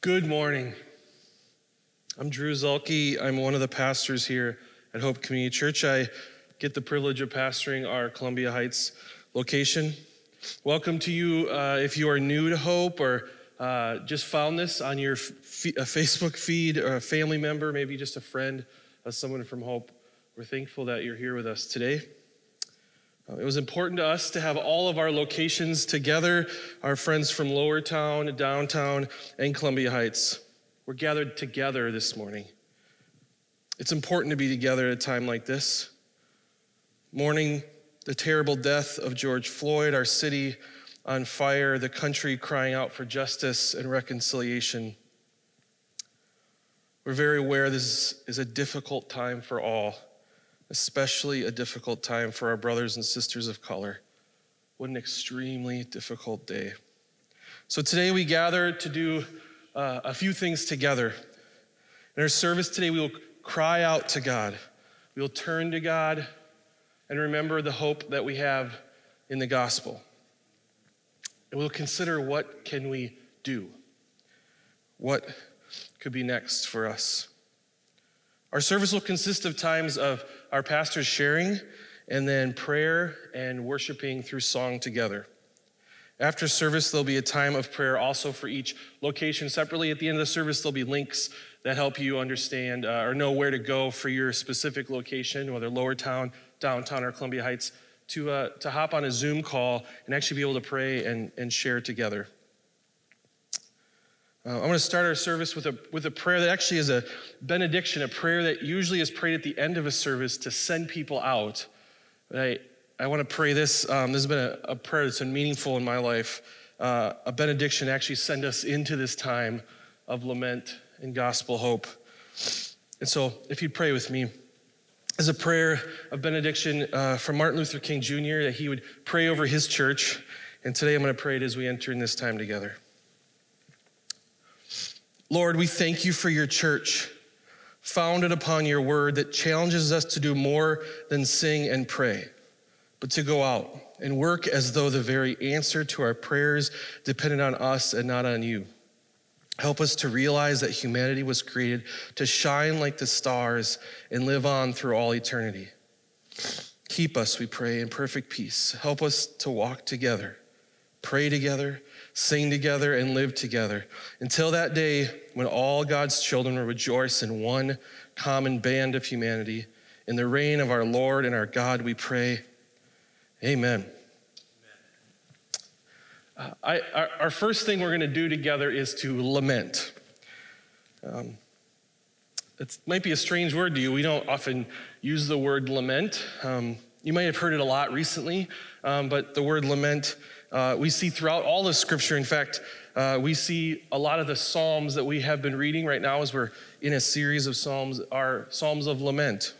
Good morning. I'm Drew Zulke. I'm one of the pastors here at Hope Community Church. I get the privilege of pastoring our Columbia Heights location. Welcome to you uh, if you are new to Hope or uh, just found this on your Facebook feed or a family member, maybe just a friend, uh, someone from Hope. We're thankful that you're here with us today. It was important to us to have all of our locations together, our friends from Lower Town, Downtown, and Columbia Heights. We're gathered together this morning. It's important to be together at a time like this. Mourning the terrible death of George Floyd, our city on fire, the country crying out for justice and reconciliation. We're very aware this is a difficult time for all especially a difficult time for our brothers and sisters of color. What an extremely difficult day. So today we gather to do uh, a few things together. In our service today, we will cry out to God. We will turn to God and remember the hope that we have in the gospel. And we'll consider what can we do? What could be next for us? Our service will consist of times of our pastors sharing and then prayer and worshiping through song together. After service, there'll be a time of prayer also for each location separately. At the end of the service, there'll be links that help you understand uh, or know where to go for your specific location, whether Lower Town, Downtown, or Columbia Heights, to, uh, to hop on a Zoom call and actually be able to pray and, and share together. Uh, I want to start our service with a, with a prayer that actually is a benediction, a prayer that usually is prayed at the end of a service to send people out. But I, I want to pray this. Um, this has been a, a, prayer that's been meaningful in my life. Uh, a benediction actually send us into this time of lament and gospel hope. And so, if you'd pray with me, as a prayer of benediction uh, from Martin Luther King Jr., that he would pray over his church. And today I'm going to pray it as we enter in this time together. Lord, we thank you for your church, founded upon your word that challenges us to do more than sing and pray, but to go out and work as though the very answer to our prayers depended on us and not on you. Help us to realize that humanity was created to shine like the stars and live on through all eternity. Keep us, we pray, in perfect peace. Help us to walk together, pray together, sing together, and live together until that day when all God's children will rejoice in one common band of humanity. In the reign of our Lord and our God, we pray. Amen. Uh, I, our, our, first thing we're going to do together is to lament. Um, it might be a strange word to you. We don't often use the word lament. Um, you might have heard it a lot recently, um, but the word lament uh, we see throughout all of Scripture. In fact, uh, we see a lot of the Psalms that we have been reading right now as we're in a series of Psalms are Psalms of lament.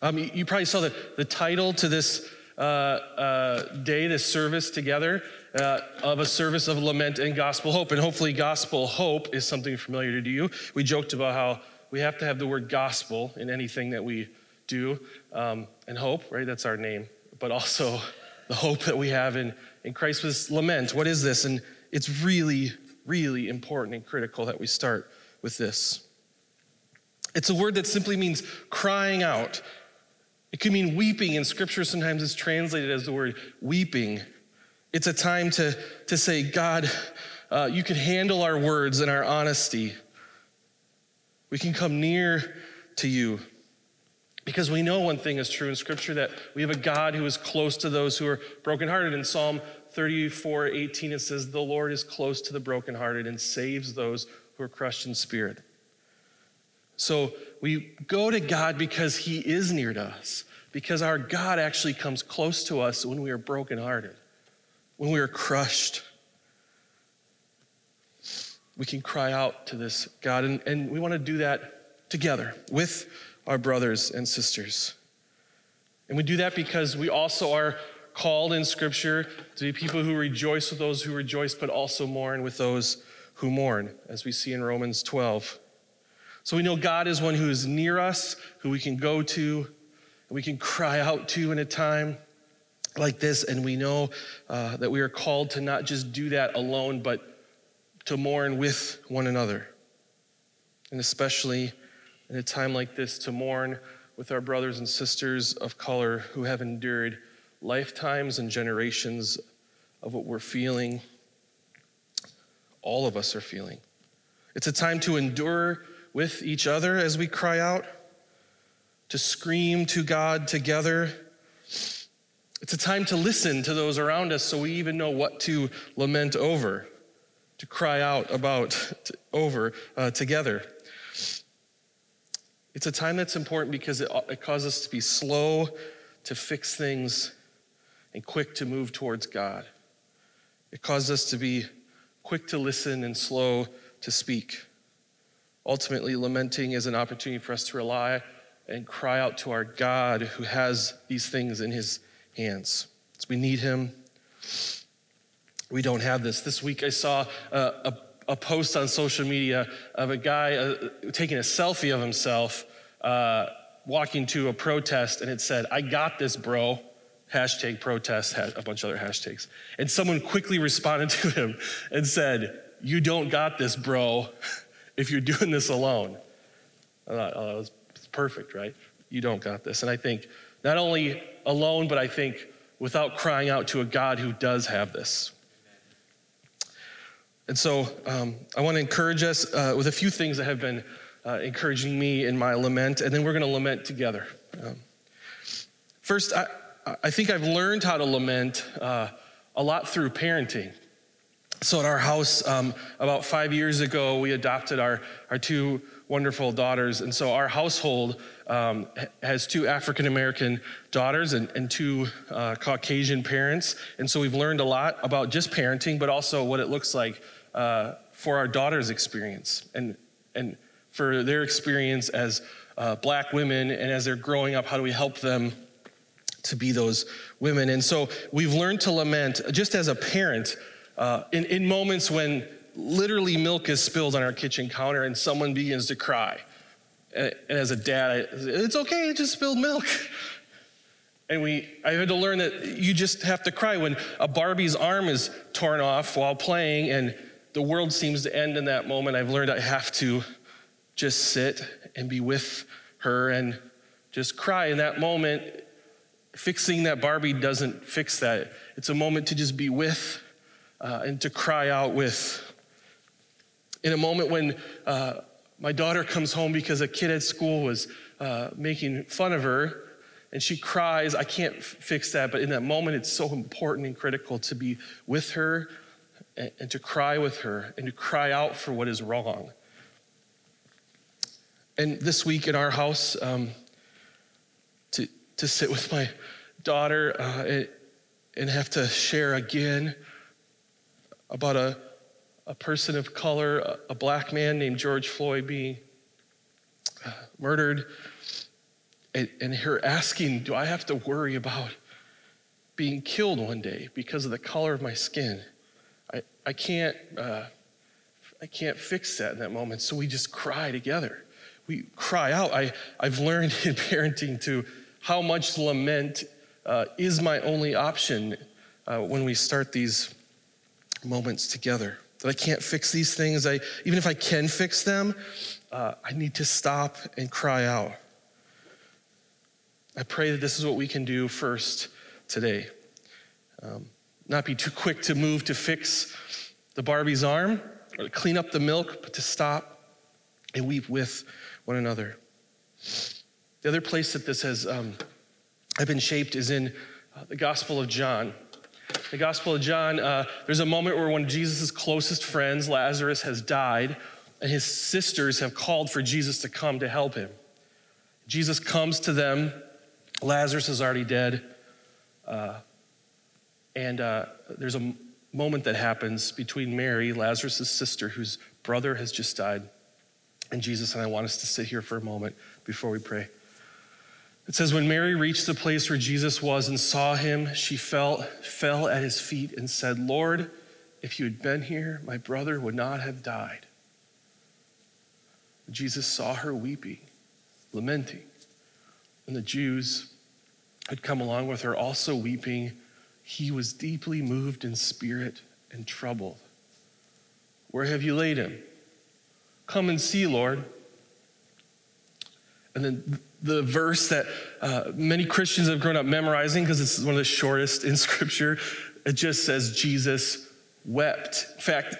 Um, you, probably saw the, the title to this uh, uh day, this service together, uh, of a service of lament and gospel hope. And hopefully, gospel hope is something familiar to you. We joked about how we have to have the word gospel in anything that we do, um, and hope, right? That's our name, but also the hope that we have in, in Christ was lament. What is this? And it's really, really important and critical that we start with this. It's a word that simply means crying out. It could mean weeping. In scripture, sometimes it's translated as the word weeping. It's a time to, to say, God, uh, you can handle our words and our honesty. We can come near to you. Because we know one thing is true in Scripture that we have a God who is close to those who are brokenhearted. In Psalm 34 18, it says, The Lord is close to the brokenhearted and saves those who are crushed in spirit. So we go to God because He is near to us, because our God actually comes close to us when we are brokenhearted, when we are crushed. We can cry out to this God, and, and we want to do that together with our brothers and sisters. And we do that because we also are called in Scripture to be people who rejoice with those who rejoice, but also mourn with those who mourn, as we see in Romans 12. So we know God is one who is near us, who we can go to, and we can cry out to in a time like this. And we know uh, that we are called to not just do that alone, but to mourn with one another. And especially in a time like this, to mourn with our brothers and sisters of color who have endured lifetimes and generations of what we're feeling, all of us are feeling. It's a time to endure with each other as we cry out, to scream to God together. It's a time to listen to those around us so we even know what to lament over, to cry out about to, over uh, together. It's a time that's important because it, it causes us to be slow to fix things and quick to move towards God. It causes us to be quick to listen and slow to speak. Ultimately, lamenting is an opportunity for us to rely and cry out to our God who has these things in his hands. So we need him. We don't have this. This week I saw a, a, a post on social media of a guy uh, taking a selfie of himself uh, walking to a protest, and it said, I got this, bro. Hashtag protest, a bunch of other hashtags. And someone quickly responded to him and said, You don't got this, bro, if you're doing this alone. I thought, oh, that was perfect, right? You don't got this. And I think not only alone, but I think without crying out to a God who does have this. And so um, I want to encourage us uh, with a few things that have been uh, encouraging me in my lament, and then we're going to lament together. Um, first, I, I, think I've learned how to lament uh, a lot through parenting. So, at our house, um, about five years ago, we adopted our, our two wonderful daughters. And so, our household um, has two African American daughters and, and two uh, Caucasian parents. And so, we've learned a lot about just parenting, but also what it looks like uh, for our daughters' experience. And, and for their experience as uh, black women and as they're growing up, how do we help them to be those women? And so we've learned to lament just as a parent uh, in, in moments when literally milk is spilled on our kitchen counter and someone begins to cry. And, as a dad, I, it's okay, it just spilled milk. And we, I had to learn that you just have to cry when a Barbie's arm is torn off while playing and the world seems to end in that moment. I've learned I have to just sit and be with her and just cry in that moment. Fixing that Barbie doesn't fix that. It's a moment to just be with uh, and to cry out with. In a moment when uh, my daughter comes home because a kid at school was uh, making fun of her and she cries, I can't f- fix that. But in that moment, it's so important and critical to be with her and, and to cry with her and to cry out for what is wrong. And this week in our house, um, to, to sit with my daughter uh, and, and have to share again about a, a person of color, a, a black man named George Floyd being uh, murdered, and, and her asking, Do I have to worry about being killed one day because of the color of my skin? I, I, can't, uh, I can't fix that in that moment. So we just cry together we cry out. I, I've learned in parenting to how much lament uh, is my only option uh, when we start these moments together. That I can't fix these things. I, even if I can fix them, uh, I need to stop and cry out. I pray that this is what we can do first today. Um, not be too quick to move to fix the Barbie's arm or to clean up the milk, but to stop and weep with one another. The other place that this has um, been shaped is in uh, the Gospel of John. The Gospel of John, uh, there's a moment where one of Jesus' closest friends, Lazarus, has died, and his sisters have called for Jesus to come to help him. Jesus comes to them. Lazarus is already dead. Uh, and uh, there's a moment that happens between Mary, Lazarus' sister, whose brother has just died, and Jesus and I want us to sit here for a moment before we pray. It says, When Mary reached the place where Jesus was and saw him, she fell, fell at his feet and said, Lord, if you had been here, my brother would not have died. Jesus saw her weeping, lamenting, and the Jews had come along with her also weeping. He was deeply moved in spirit and troubled. Where have you laid him? Come and see, Lord. And then the verse that uh, many Christians have grown up memorizing because it's one of the shortest in Scripture, it just says Jesus wept. In fact,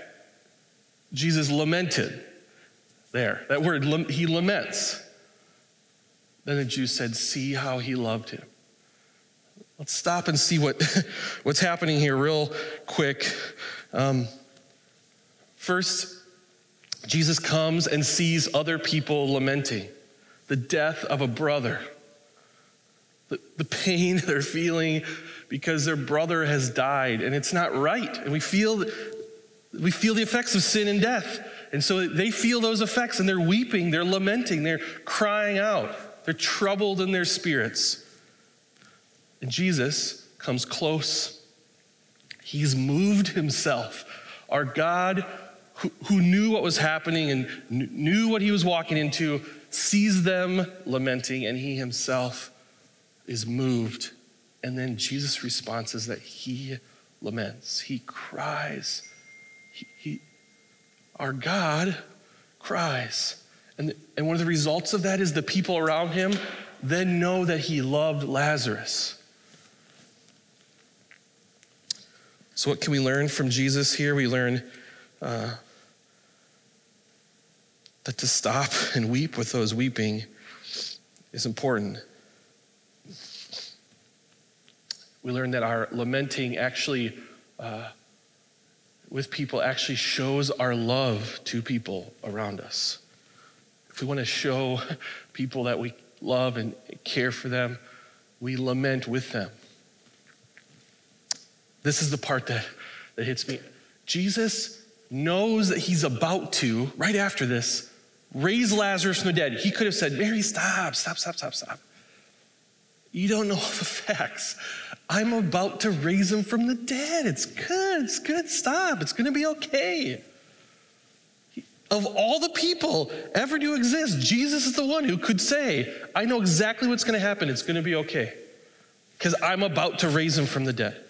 Jesus lamented there. That word, he laments. Then the Jews said, See how he loved him. Let's stop and see what, what's happening here, real quick. Um, first, Jesus comes and sees other people lamenting the death of a brother, the, the pain they're feeling because their brother has died, and it's not right. And we feel, we feel the effects of sin and death. And so they feel those effects and they're weeping, they're lamenting, they're crying out, they're troubled in their spirits. And Jesus comes close. He's moved himself. Our God, who, who knew what was happening and knew what he was walking into, sees them lamenting, and he himself is moved. And then Jesus' response is that he laments, he cries. He, he, our God cries. And, and one of the results of that is the people around him then know that he loved Lazarus. So, what can we learn from Jesus here? We learn uh, that to stop and weep with those weeping is important. We learn that our lamenting actually, uh, with people, actually shows our love to people around us. If we want to show people that we love and care for them, we lament with them. This is the part that, that hits me. Jesus knows that he's about to, right after this, raise Lazarus from the dead. He could have said, Mary, stop, stop, stop, stop, stop. You don't know all the facts. I'm about to raise him from the dead. It's good. It's good. Stop. It's going to be okay. Of all the people ever to exist, Jesus is the one who could say, I know exactly what's going to happen. It's going to be okay. Because I'm about to raise him from the dead.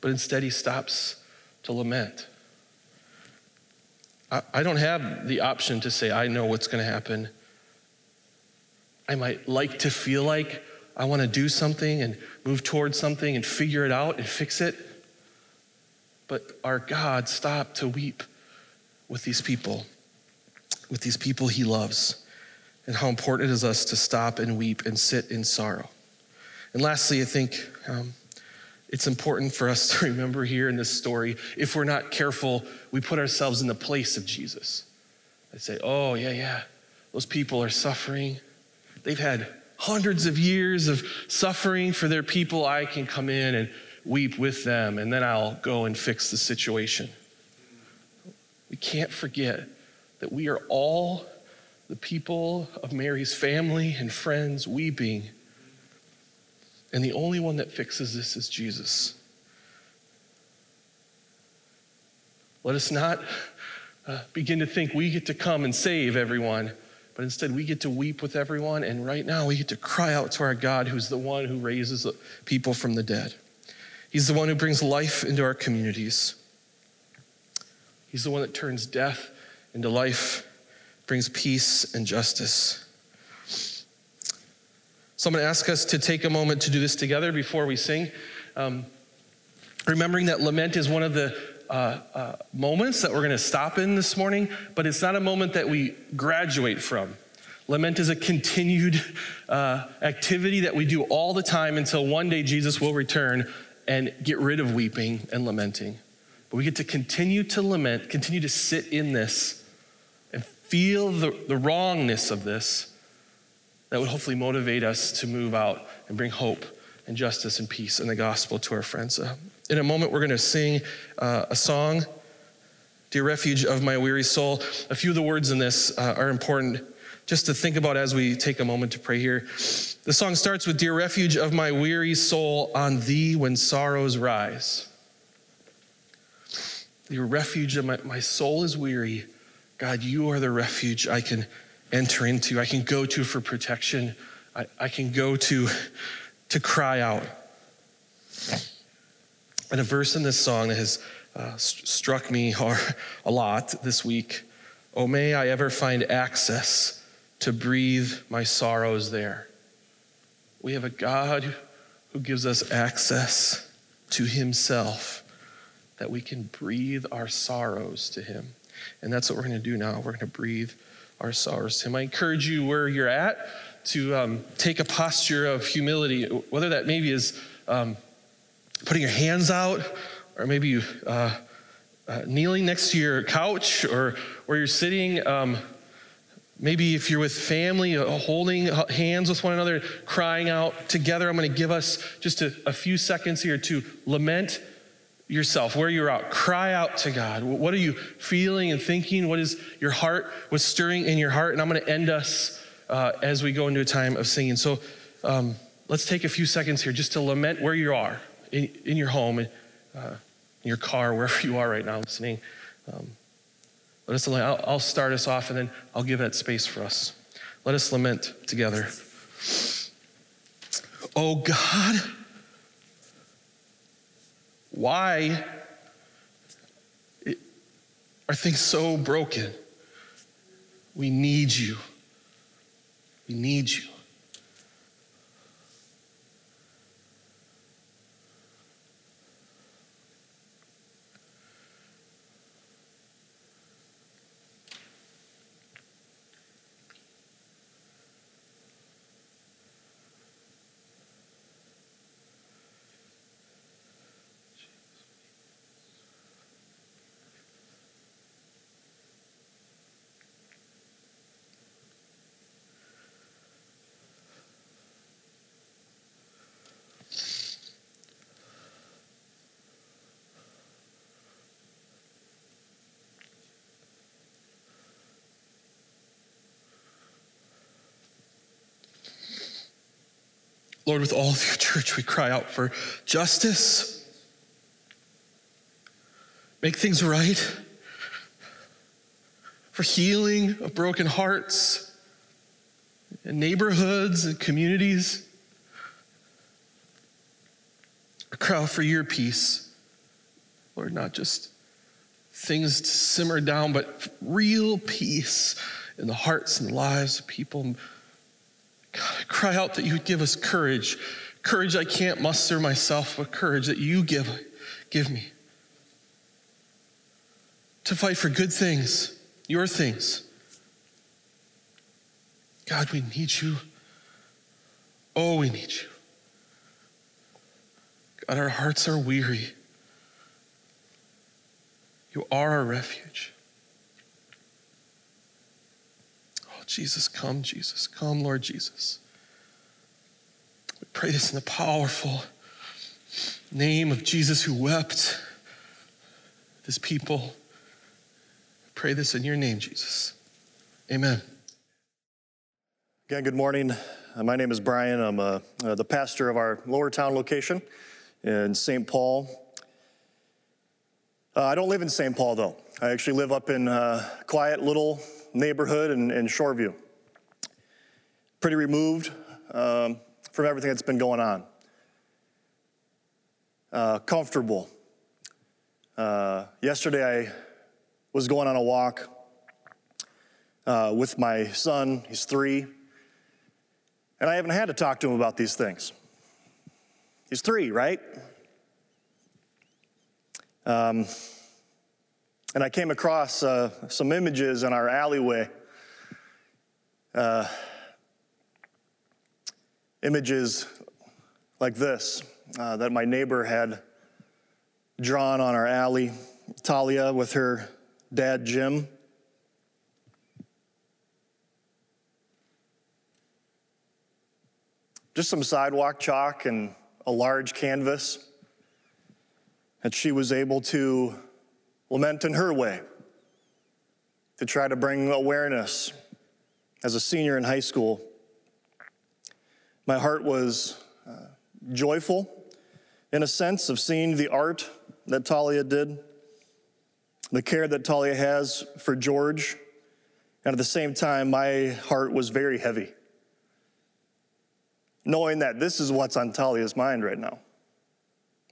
But instead, he stops to lament. I, don't have the option to say, I know what's going to happen. I might like to feel like I want to do something and move towards something and figure it out and fix it. But our God stopped to weep with these people, with these people he loves, and how important it is us to stop and weep and sit in sorrow. And lastly, I think um, it's important for us to remember here in this story, if we're not careful, we put ourselves in the place of Jesus. I say, oh, yeah, yeah, those people are suffering. They've had hundreds of years of suffering for their people. I can come in and weep with them, and then I'll go and fix the situation. We can't forget that we are all the people of Mary's family and friends weeping and the only one that fixes this is Jesus. Let us not uh, begin to think we get to come and save everyone, but instead we get to weep with everyone. And right now we get to cry out to our God, who's the one who raises people from the dead. He's the one who brings life into our communities. He's the one that turns death into life, brings peace and justice. So I'm going to ask us to take a moment to do this together before we sing. Um, remembering that lament is one of the uh, uh, moments that we're going to stop in this morning, but it's not a moment that we graduate from. Lament is a continued uh, activity that we do all the time until one day Jesus will return and get rid of weeping and lamenting. But we get to continue to lament, continue to sit in this, and feel the, the wrongness of this that would hopefully motivate us to move out and bring hope and justice and peace and the gospel to our friends. Uh, in a moment, we're going to sing uh, a song, Dear Refuge of My Weary Soul. A few of the words in this uh, are important just to think about as we take a moment to pray here. The song starts with Dear Refuge of My Weary Soul, on thee when sorrows rise. Your refuge of my, my soul is weary. God, you are the refuge I can enter into, I can go to for protection, I, I can go to to cry out. And a verse in this song that has uh, st- struck me a lot this week. Oh, may I ever find access to breathe my sorrows there. We have a God who gives us access to Himself, that we can breathe our sorrows to Him. And that's what we're going to do now. We're going to breathe our sorrows to Him. I encourage you where you're at to um, take a posture of humility, whether that maybe is um, putting your hands out, or maybe you uh, uh, kneeling next to your couch, or where you're sitting. Um, maybe if you're with family, uh, holding hands with one another, crying out together. I'm going to give us just a, a few seconds here to lament yourself, where you're at. Cry out to God. What are you feeling and thinking? What is your heart? What's stirring in your heart? And I'm going to end us uh, as we go into a time of singing. So um, let's take a few seconds here just to lament where you are in, in your home, in, uh, in your car, wherever you are right now listening. Um, let us. I'll, I'll start us off and then I'll give that space for us. Let us lament together. Oh God why are things so broken? We need you. We need you. Lord, with all of your church, we cry out for justice. Make things right. For healing of broken hearts and neighborhoods and communities. I cry out for your peace. Lord, not just things to simmer down, but real peace in the hearts and lives of people God, I cry out that you would give us courage. Courage I can't muster myself, but courage that you give, give me. To fight for good things, your things. God, we need you. Oh, we need you. God, our hearts are weary. You are our refuge. Jesus, come, Jesus, come, Lord Jesus. We pray this in the powerful name of Jesus who wept, this people. pray this in your name, Jesus. Amen. Again, good morning. Uh, my name is Brian. I'm uh, uh, the pastor of our Lower Town location in St. Paul. Uh, I don't live in St. Paul, though. I actually live up in a uh, quiet little neighborhood in, in Shoreview. Pretty removed um, from everything that's been going on. Uh, comfortable. Uh, yesterday, I was going on a walk uh, with my son. He's three. And I haven't had to talk to him about these things. He's three, right? Um, and I came across uh, some images in our alleyway. Uh, images like this uh, that my neighbor had drawn on our alley. Talia with her dad, Jim. Just some sidewalk chalk and a large canvas that she was able to lament in her way to try to bring awareness as a senior in high school. My heart was uh, joyful in a sense of seeing the art that Talia did, the care that Talia has for George, and at the same time, my heart was very heavy, knowing that this is what's on Talia's mind right now.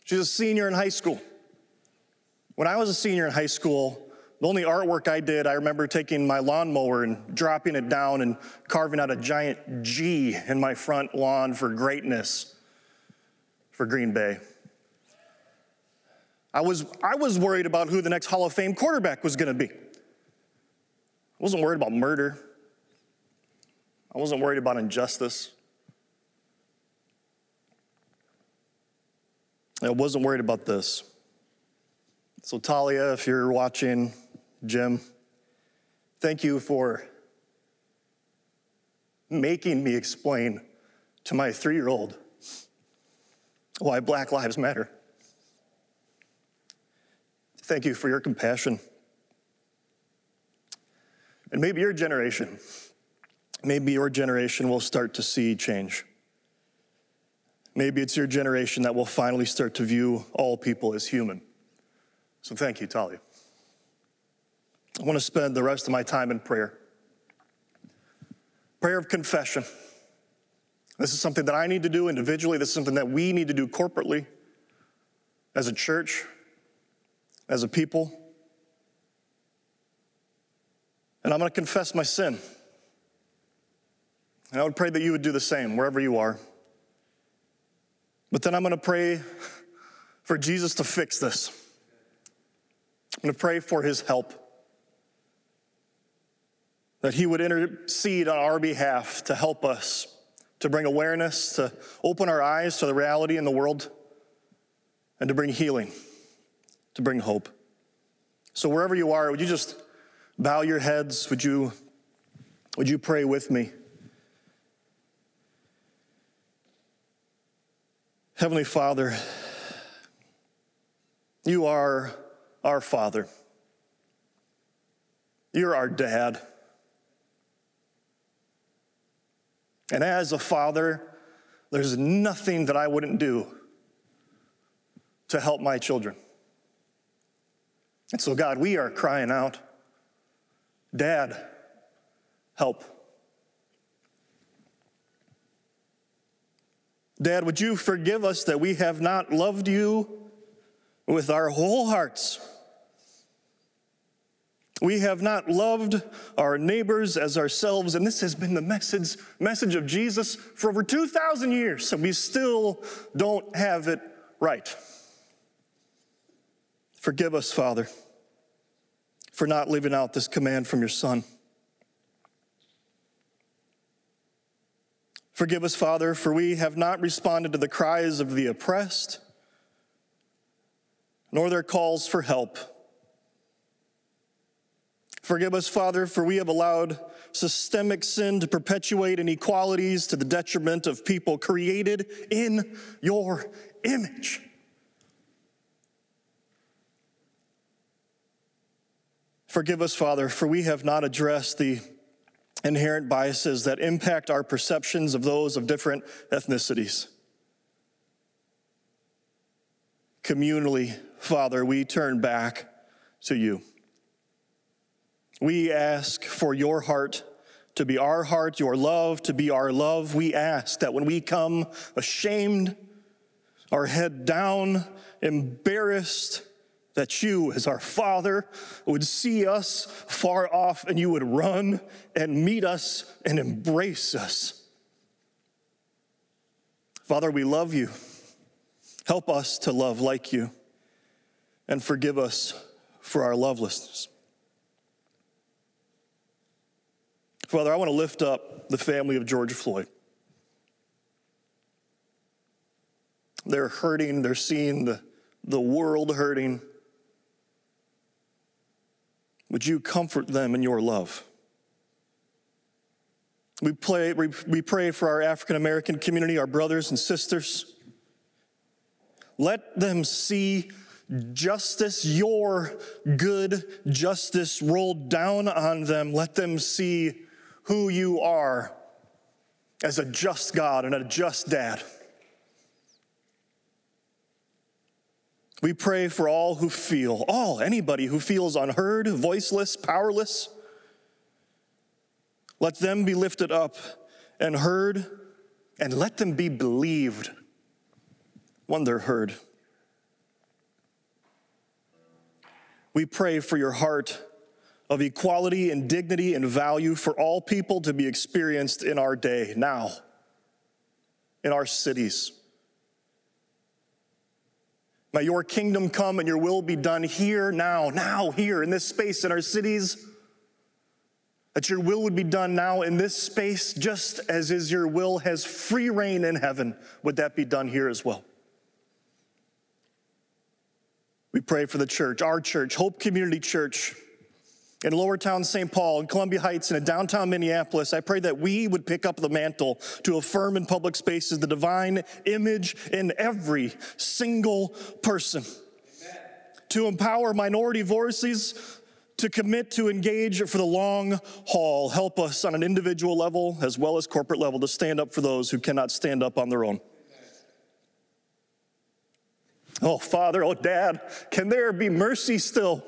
She's a senior in high school. When I was a senior in high school, the only artwork I did, I remember taking my lawnmower and dropping it down and carving out a giant G in my front lawn for greatness for Green Bay. I was, I was worried about who the next Hall of Fame quarterback was going to be. I wasn't worried about murder. I wasn't worried about injustice. I wasn't worried about this. So, Talia, if you're watching, Jim, thank you for making me explain to my three year old why Black Lives Matter. Thank you for your compassion. And maybe your generation, maybe your generation will start to see change. Maybe it's your generation that will finally start to view all people as human. So thank you, Talia. I want to spend the rest of my time in prayer. Prayer of confession. This is something that I need to do individually. This is something that we need to do corporately as a church, as a people. And I'm going to confess my sin. And I would pray that you would do the same wherever you are. But then I'm going to pray for Jesus to fix this. I'm going to pray for his help. That he would intercede on our behalf to help us, to bring awareness, to open our eyes to the reality in the world, and to bring healing, to bring hope. So wherever you are, would you just bow your heads? Would you, would you pray with me? Heavenly Father, you are our Father. You're our dad. And as a father, there's nothing that I wouldn't do to help my children. And so, God, we are crying out, Dad, help. Dad, would you forgive us that we have not loved you with our whole hearts? We have not loved our neighbors as ourselves, and this has been the message, message of Jesus for over 2,000 years, and we still don't have it right. Forgive us, Father, for not living out this command from your Son. Forgive us, Father, for we have not responded to the cries of the oppressed, nor their calls for help. Forgive us, Father, for we have allowed systemic sin to perpetuate inequalities to the detriment of people created in your image. Forgive us, Father, for we have not addressed the inherent biases that impact our perceptions of those of different ethnicities. Communally, Father, we turn back to you. We ask for your heart to be our heart, your love to be our love. We ask that when we come ashamed, our head down, embarrassed, that you, as our Father, would see us far off and you would run and meet us and embrace us. Father, we love you. Help us to love like you and forgive us for our lovelessness. Father, I want to lift up the family of George Floyd. They're hurting, they're seeing the, the world hurting. Would you comfort them in your love? We, play, we, we pray for our African American community, our brothers and sisters. Let them see justice, your good justice rolled down on them. Let them see who you are as a just God and a just dad. We pray for all who feel, all, anybody who feels unheard, voiceless, powerless. Let them be lifted up and heard, and let them be believed when they're heard. We pray for your heart of equality and dignity and value for all people to be experienced in our day, now, in our cities. May your kingdom come and your will be done here, now, now, here, in this space, in our cities. That your will would be done now in this space, just as is your will has free reign in heaven. Would that be done here as well? We pray for the church, our church, Hope Community Church in Lower Town St. Paul, in Columbia Heights, and in downtown Minneapolis, I pray that we would pick up the mantle to affirm in public spaces the divine image in every single person. Amen. To empower minority voices to commit to engage for the long haul. Help us on an individual level as well as corporate level to stand up for those who cannot stand up on their own. Oh, Father, oh, Dad, can there be mercy still?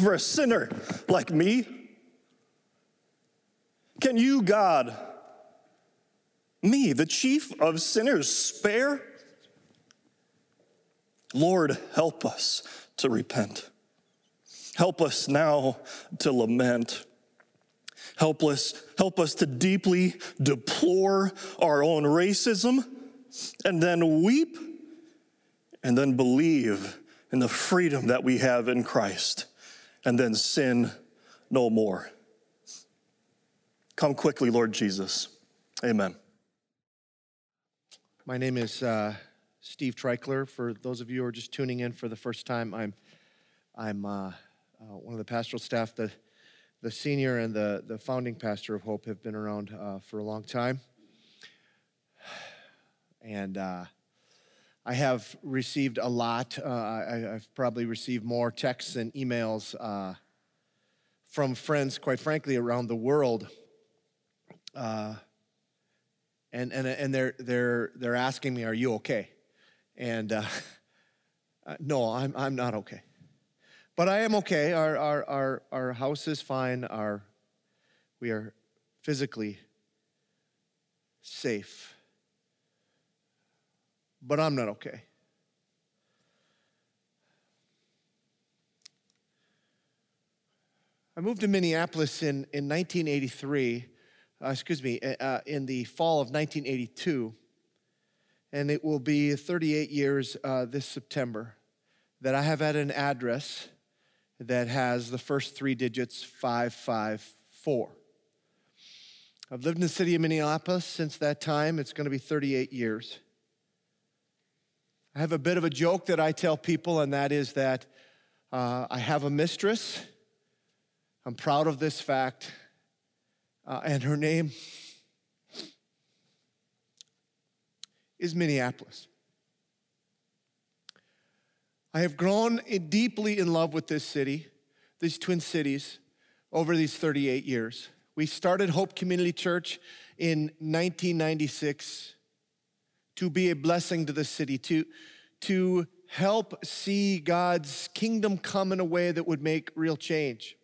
for a sinner like me? Can you, God, me, the chief of sinners, spare? Lord, help us to repent. Help us now to lament. Help us, help us to deeply deplore our own racism and then weep and then believe in the freedom that we have in Christ and then sin no more. Come quickly, Lord Jesus. Amen. My name is uh, Steve Treichler. For those of you who are just tuning in for the first time, I'm, I'm uh, uh, one of the pastoral staff. The, the senior and the, the founding pastor of Hope have been around uh, for a long time. And uh, I have received a lot. Uh, I, have probably received more texts and emails uh, from friends, quite frankly, around the world. Uh, and and, and they're, they're, they're asking me, Are you okay? And uh, uh, no, I'm, I'm not okay. But I am okay. Our, our, our, our house is fine. Our, we are physically safe but I'm not okay. I moved to Minneapolis in, in 1983, uh, excuse me, uh, uh in the fall of 1982, and it will be 38 years uh, this September that I have had an address that has the first three digits 554. I've lived in the city of Minneapolis since that time. It's going to be 38 years. I have a bit of a joke that I tell people, and that is that uh, I have a mistress. I'm proud of this fact. Uh, and her name is Minneapolis. I have grown deeply in love with this city, these twin cities, over these 38 years. We started Hope Community Church in 1996 to be a blessing to the city, to, to help see God's kingdom come in a way that would make real change.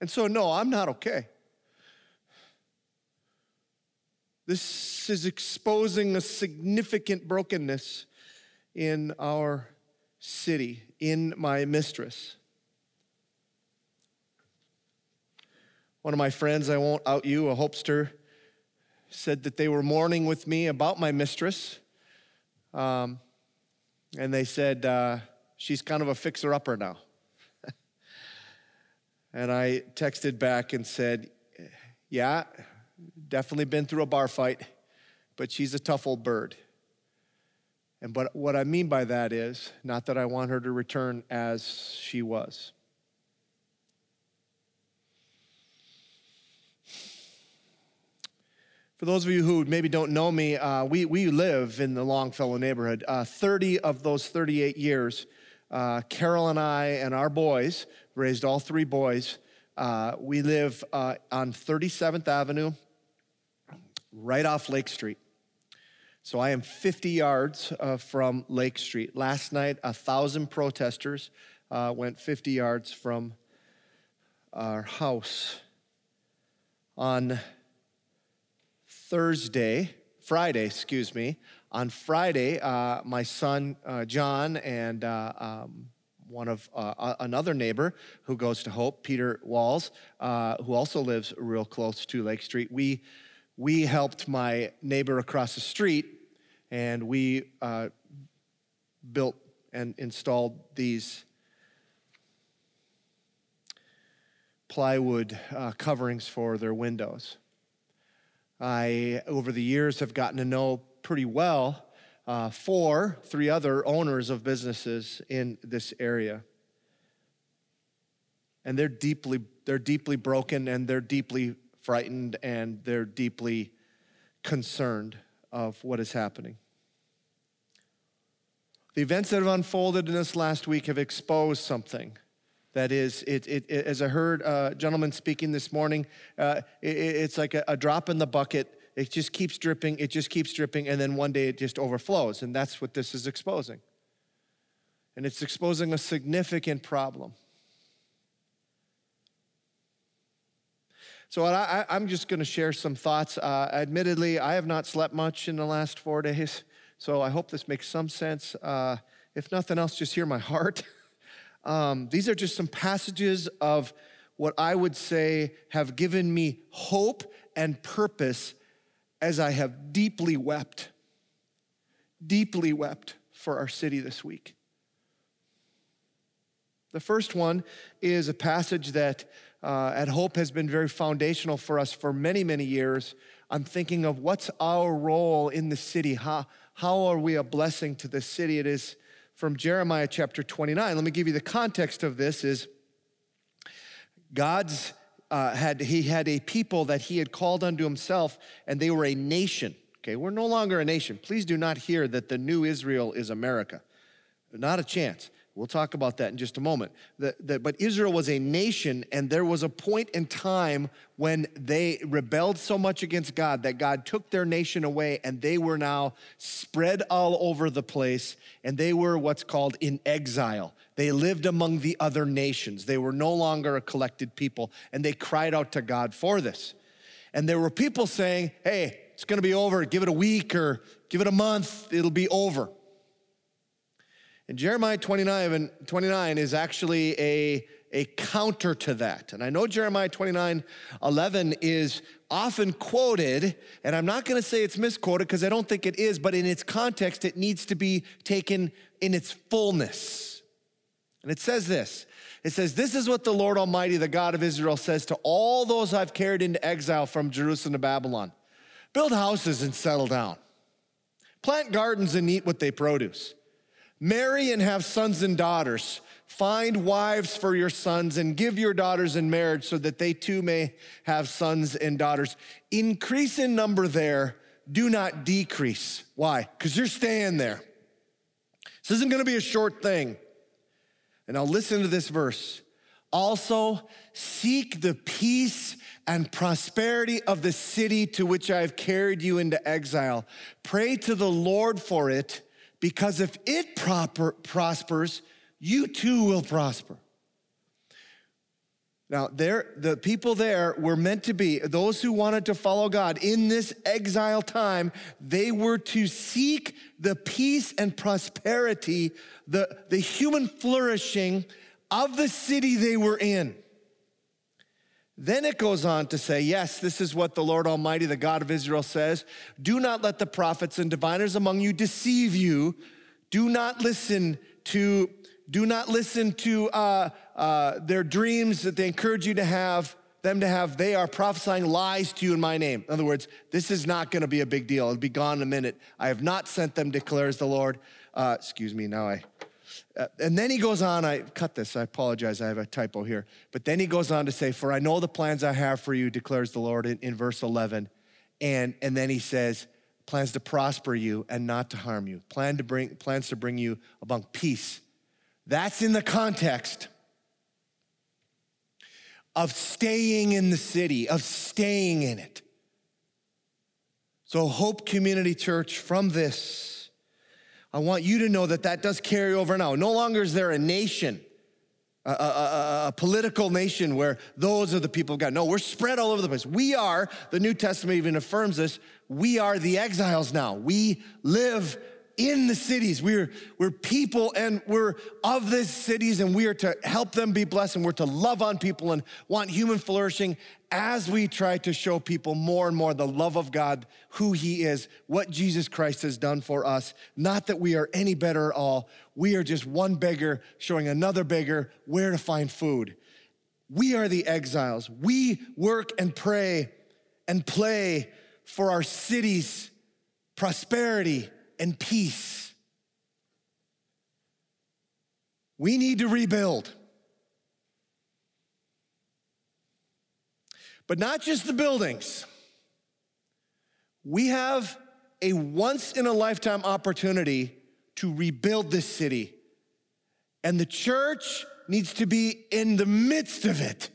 And so, no, I'm not okay. This is exposing a significant brokenness in our city, in my mistress. One of my friends, I won't out you, a hopester, said that they were mourning with me about my mistress. Um, and they said, uh, she's kind of a fixer upper now. and I texted back and said, yeah, definitely been through a bar fight, but she's a tough old bird. And but what I mean by that is not that I want her to return as she was. For those of you who maybe don't know me, uh, we, we live in the Longfellow neighborhood. Uh, 30 of those 38 years, uh, Carol and I and our boys, raised all three boys, uh, we live uh, on 37th Avenue, right off Lake Street. So I am 50 yards uh, from Lake Street. Last night, a thousand protesters went 50 yards from our house. On Thursday, Friday, excuse me, On Friday, uh, my son uh, John and uh, um, one of uh, another neighbor who goes to Hope, Peter Walls, uh, who also lives real close to Lake Street, we we helped my neighbor across the street, and we uh, built and installed these plywood coverings for their windows. I, over the years, have gotten to know pretty well uh, four, three other owners of businesses in this area. And they're deeply, they're deeply broken and they're deeply frightened and they're deeply concerned of what is happening. The events that have unfolded in this last week have exposed something that is, it, it, it as I heard a gentleman speaking this morning, uh, it, it's like a, a drop in the bucket. It just keeps dripping, it just keeps dripping, and then one day it just overflows. And that's what this is exposing. And it's exposing a significant problem. So I, am just going to share some thoughts. Uh, admittedly, I have not slept much in the last four days, so I hope this makes some sense. Uh, if nothing else, just hear my heart. Um, these are just some passages of what I would say have given me hope and purpose as I have deeply wept, deeply wept for our city this week. The first one is a passage that uh, at Hope has been very foundational for us for many, many years. I'm thinking of what's our role in the city? How, how are we a blessing to the city? It is from Jeremiah chapter 29. Let me give you the context of this is God's uh, had he had a people that he had called unto himself and they were a nation. Okay we're no longer a nation. Please do not hear that the new israel is america. Not a chance We'll talk about that in just a moment. The, the, but Israel was a nation, and there was a point in time when they rebelled so much against God that God took their nation away, and they were now spread all over the place, and they were what's called in exile. They lived among the other nations. They were no longer a collected people, and they cried out to God for this. And there were people saying, Hey, it's gonna be over. Give it a week or give it a month, it'll be over. And Jeremiah 29, and 29 is actually a, a counter to that. And I know Jeremiah 29, 11 is often quoted, and I'm not going to say it's misquoted because I don't think it is, but in its context, it needs to be taken in its fullness. And it says this it says, This is what the Lord Almighty, the God of Israel, says to all those I've carried into exile from Jerusalem to Babylon build houses and settle down, plant gardens and eat what they produce. Marry and have sons and daughters. Find wives for your sons and give your daughters in marriage so that they too may have sons and daughters. Increase in number there, do not decrease. Why? Because you're staying there. This isn't going to be a short thing. And now listen to this verse. Also, seek the peace and prosperity of the city to which I have carried you into exile. Pray to the Lord for it because if it proper, prospers, you too will prosper. Now, there, the people there were meant to be, those who wanted to follow God in this exile time, they were to seek the peace and prosperity, the, the human flourishing of the city they were in. Then it goes on to say, Yes, this is what the Lord Almighty, the God of Israel, says Do not let the prophets and diviners among you deceive you. Do not listen to, do not listen to uh, uh, their dreams that they encourage you to have, them to have. They are prophesying lies to you in my name. In other words, this is not going to be a big deal. It'll be gone in a minute. I have not sent them, declares the Lord. Uh, excuse me, now I uh, and then he goes on, I cut this, I apologize, I have a typo here. But then he goes on to say, For I know the plans I have for you, declares the Lord in, in verse 11. And, and then he says, plans to prosper you and not to harm you, plan to bring, plans to bring you among peace. That's in the context of staying in the city, of staying in it. So, Hope Community Church, from this, I want you to know that that does carry over now. No longer is there a nation, a, a, a, political nation where those are the people of God. No, we're spread all over the place. We are, the New Testament even affirms this, we are the exiles now. We live in the cities. We're, we're people and we're of the cities and we are to help them be blessed and we're to love on people and want human flourishing as we try to show people more and more the love of God, who He is, what Jesus Christ has done for us. Not that we are any better at all. We are just one beggar showing another beggar where to find food. We are the exiles. We work and pray and play for our cities' prosperity and peace. We need to rebuild. But not just the buildings. We have a once in a lifetime opportunity to rebuild this city. And the church needs to be in the midst of it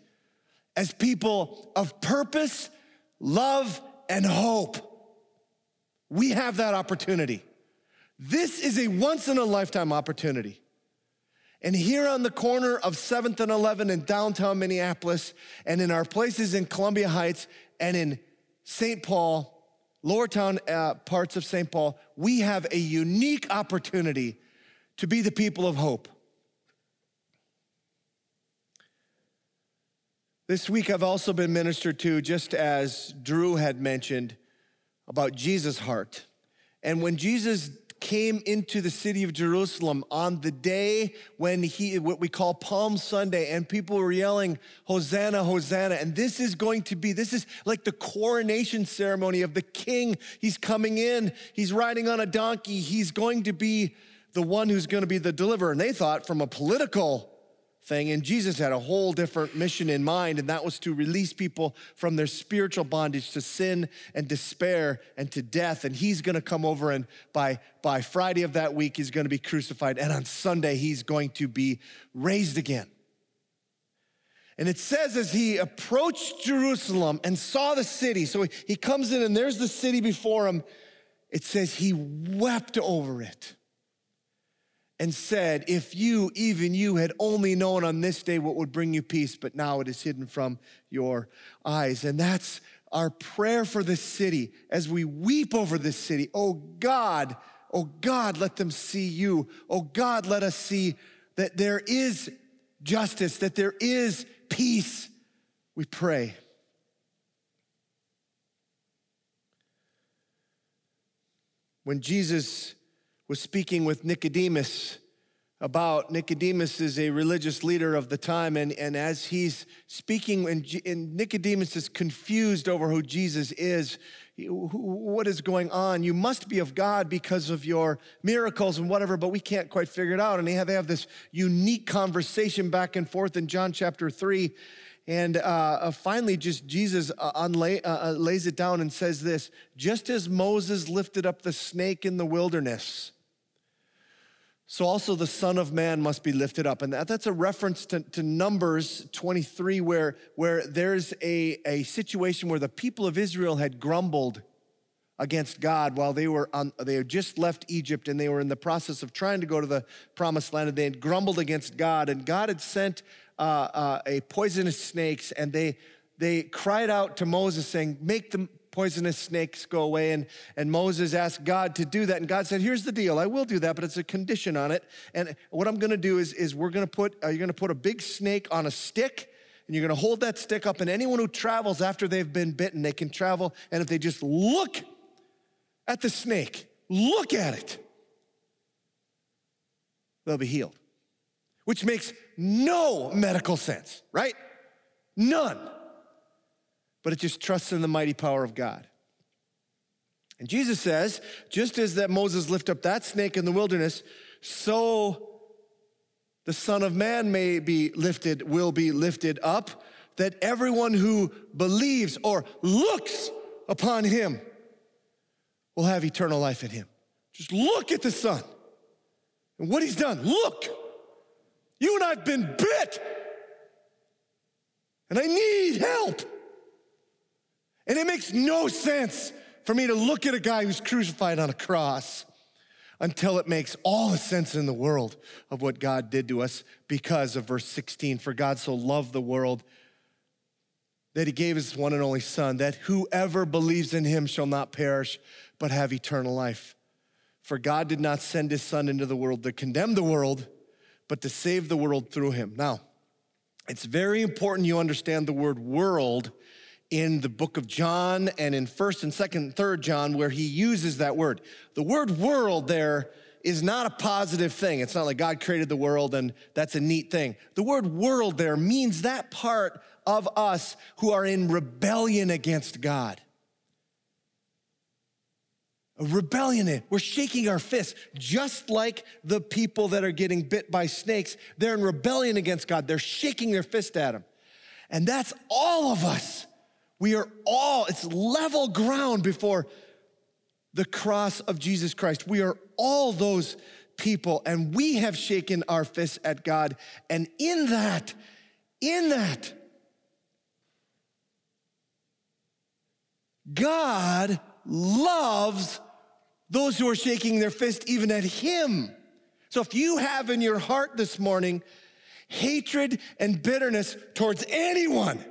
as people of purpose, love, and hope. We have that opportunity. This is a once in a lifetime opportunity. And here on the corner of 7th and 11 in downtown Minneapolis, and in our places in Columbia Heights and in St. Paul, lower town uh, parts of St. Paul, we have a unique opportunity to be the people of hope. This week, I've also been ministered to, just as Drew had mentioned, about Jesus' heart. And when Jesus came into the city of Jerusalem on the day when he, what we call Palm Sunday, and people were yelling, Hosanna, Hosanna. And this is going to be, this is like the coronation ceremony of the king. He's coming in, he's riding on a donkey, he's going to be the one who's going to be the deliverer. And they thought from a political thing. And Jesus had a whole different mission in mind, and that was to release people from their spiritual bondage to sin and despair and to death. And he's gonna come over, and by, by Friday of that week, he's gonna be crucified. And on Sunday, he's going to be raised again. And it says as he approached Jerusalem and saw the city, so he comes in and there's the city before him, it says he wept over it and said, If you, even you, had only known on this day what would bring you peace, but now it is hidden from your eyes. And that's our prayer for this city as we weep over this city. Oh God, oh God, let them see you. Oh God, let us see that there is justice, that there is peace. We pray. When Jesus was speaking with Nicodemus about Nicodemus is a religious leader of the time, and, and as he's speaking, and, and Nicodemus is confused over who Jesus is, what is going on? You must be of God because of your miracles and whatever, but we can't quite figure it out. And they have, they have this unique conversation back and forth in John chapter 3. And uh, uh finally, just Jesus uh, unlay, uh, uh, lays it down and says this just as Moses lifted up the snake in the wilderness so also the Son of Man must be lifted up. And that, that's a reference to, to Numbers 23, where, where there's a, a situation where the people of Israel had grumbled against God while they were on, they had just left Egypt and they were in the process of trying to go to the promised land and they had grumbled against God and God had sent uh, uh, a poisonous snakes and they they cried out to Moses saying, make the poisonous snakes go away. And, and Moses asked God to do that. And God said, Here's the deal. I will do that, but it's a condition on it. And what I'm going to do is, is we're going to put, uh, you're going to put a big snake on a stick. And you're going to hold that stick up. And anyone who travels after they've been bitten, they can travel. And if they just look at the snake, look at it, they'll be healed. Which makes no medical sense, right? None but it just trusts in the mighty power of God. And Jesus says, just as that Moses lifted up that snake in the wilderness, so the Son of Man may be lifted, will be lifted up, that everyone who believes or looks upon him will have eternal life in him. Just look at the Son and what he's done. Look, you and I've been bit, and I need help. And it makes no sense for me to look at a guy who's crucified on a cross. until it makes all the sense in the world of what God did to us because of verse 16. For God so loved the world that he gave his one and only Son, that whoever believes in him shall not perish, but have eternal life. For God did not send his Son into the world to condemn the world, but to save the world through him. Now, it's very important you understand the word world in the book of John and in 1st and 2nd and 3rd John where he uses that word. The word world there is not a positive thing. It's not like God created the world and that's a neat thing. The word world there means that part of us who are in rebellion against God. A rebellion. We're shaking our fists, just like the people that are getting bit by snakes. They're in rebellion against God. They're shaking their fist at Him. And that's all of us. We are all, it's level ground before the cross of Jesus Christ. We are all those people, and we have shaken our fists at God. And in that, in that, God loves those who are shaking their fist even at Him. So if you have in your heart this morning hatred and bitterness towards anyone,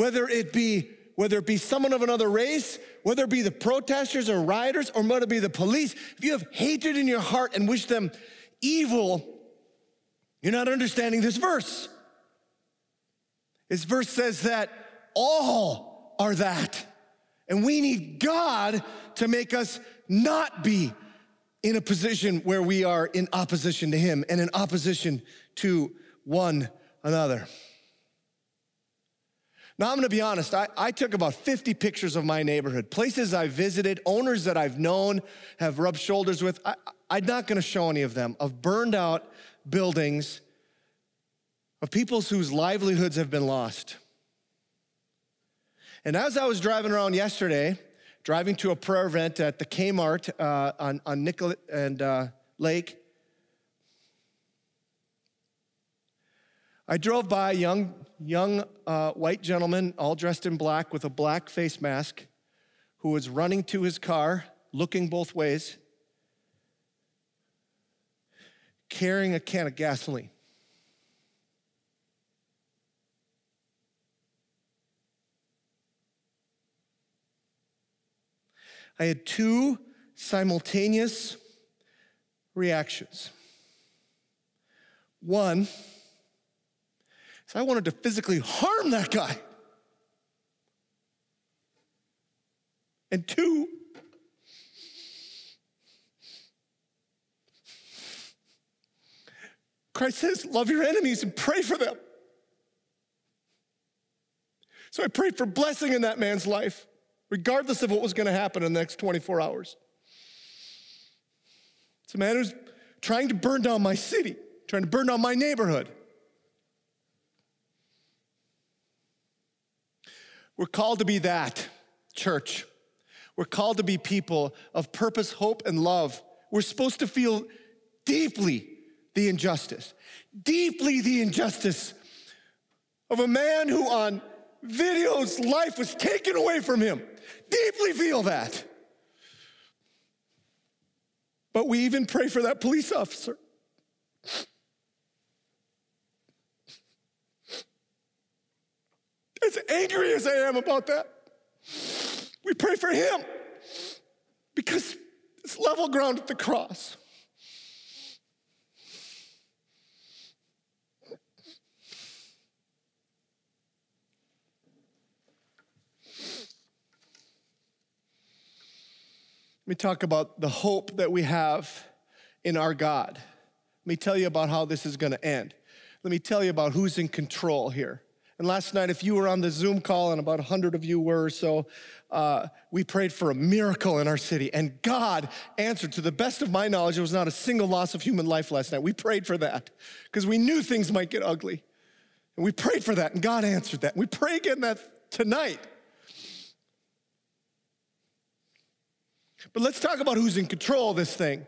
whether it be whether it be someone of another race, whether it be the protesters or rioters, or whether it be the police, if you have hatred in your heart and wish them evil, you're not understanding this verse. This verse says that all are that. And we need God to make us not be in a position where we are in opposition to Him and in opposition to one another. Now, I'm gonna be honest, I, I, took about 50 pictures of my neighborhood, places I visited, owners that I've known, have rubbed shoulders with. I, I'm not gonna show any of them, of burned out buildings, of people whose livelihoods have been lost. And as I was driving around yesterday, driving to a prayer event at the Kmart uh, on, on Nicollet and uh, Lake, I drove by a young young uh, white gentleman, all dressed in black with a black face mask, who was running to his car, looking both ways, carrying a can of gasoline. I had two simultaneous reactions. One, so I wanted to physically harm that guy. And two, Christ says, love your enemies and pray for them. So I prayed for blessing in that man's life, regardless of what was going to happen in the next 24 hours. It's a man who's trying to burn down my city, trying to burn down my neighborhood. We're called to be that, church. We're called to be people of purpose, hope, and love. We're supposed to feel deeply the injustice, deeply the injustice of a man who on videos life was taken away from him. Deeply feel that. But we even pray for that police officer. As angry as I am about that, we pray for him because it's level ground at the cross. Let me talk about the hope that we have in our God. Let me tell you about how this is going to end. Let me tell you about who's in control here. And last night, if you were on the Zoom call, and about 100 of you were, so uh, we prayed for a miracle in our city. And God answered. To the best of my knowledge, there was not a single loss of human life last night. We prayed for that because we knew things might get ugly. And we prayed for that, and God answered that. We pray again that tonight. But let's talk about who's in control of this thing.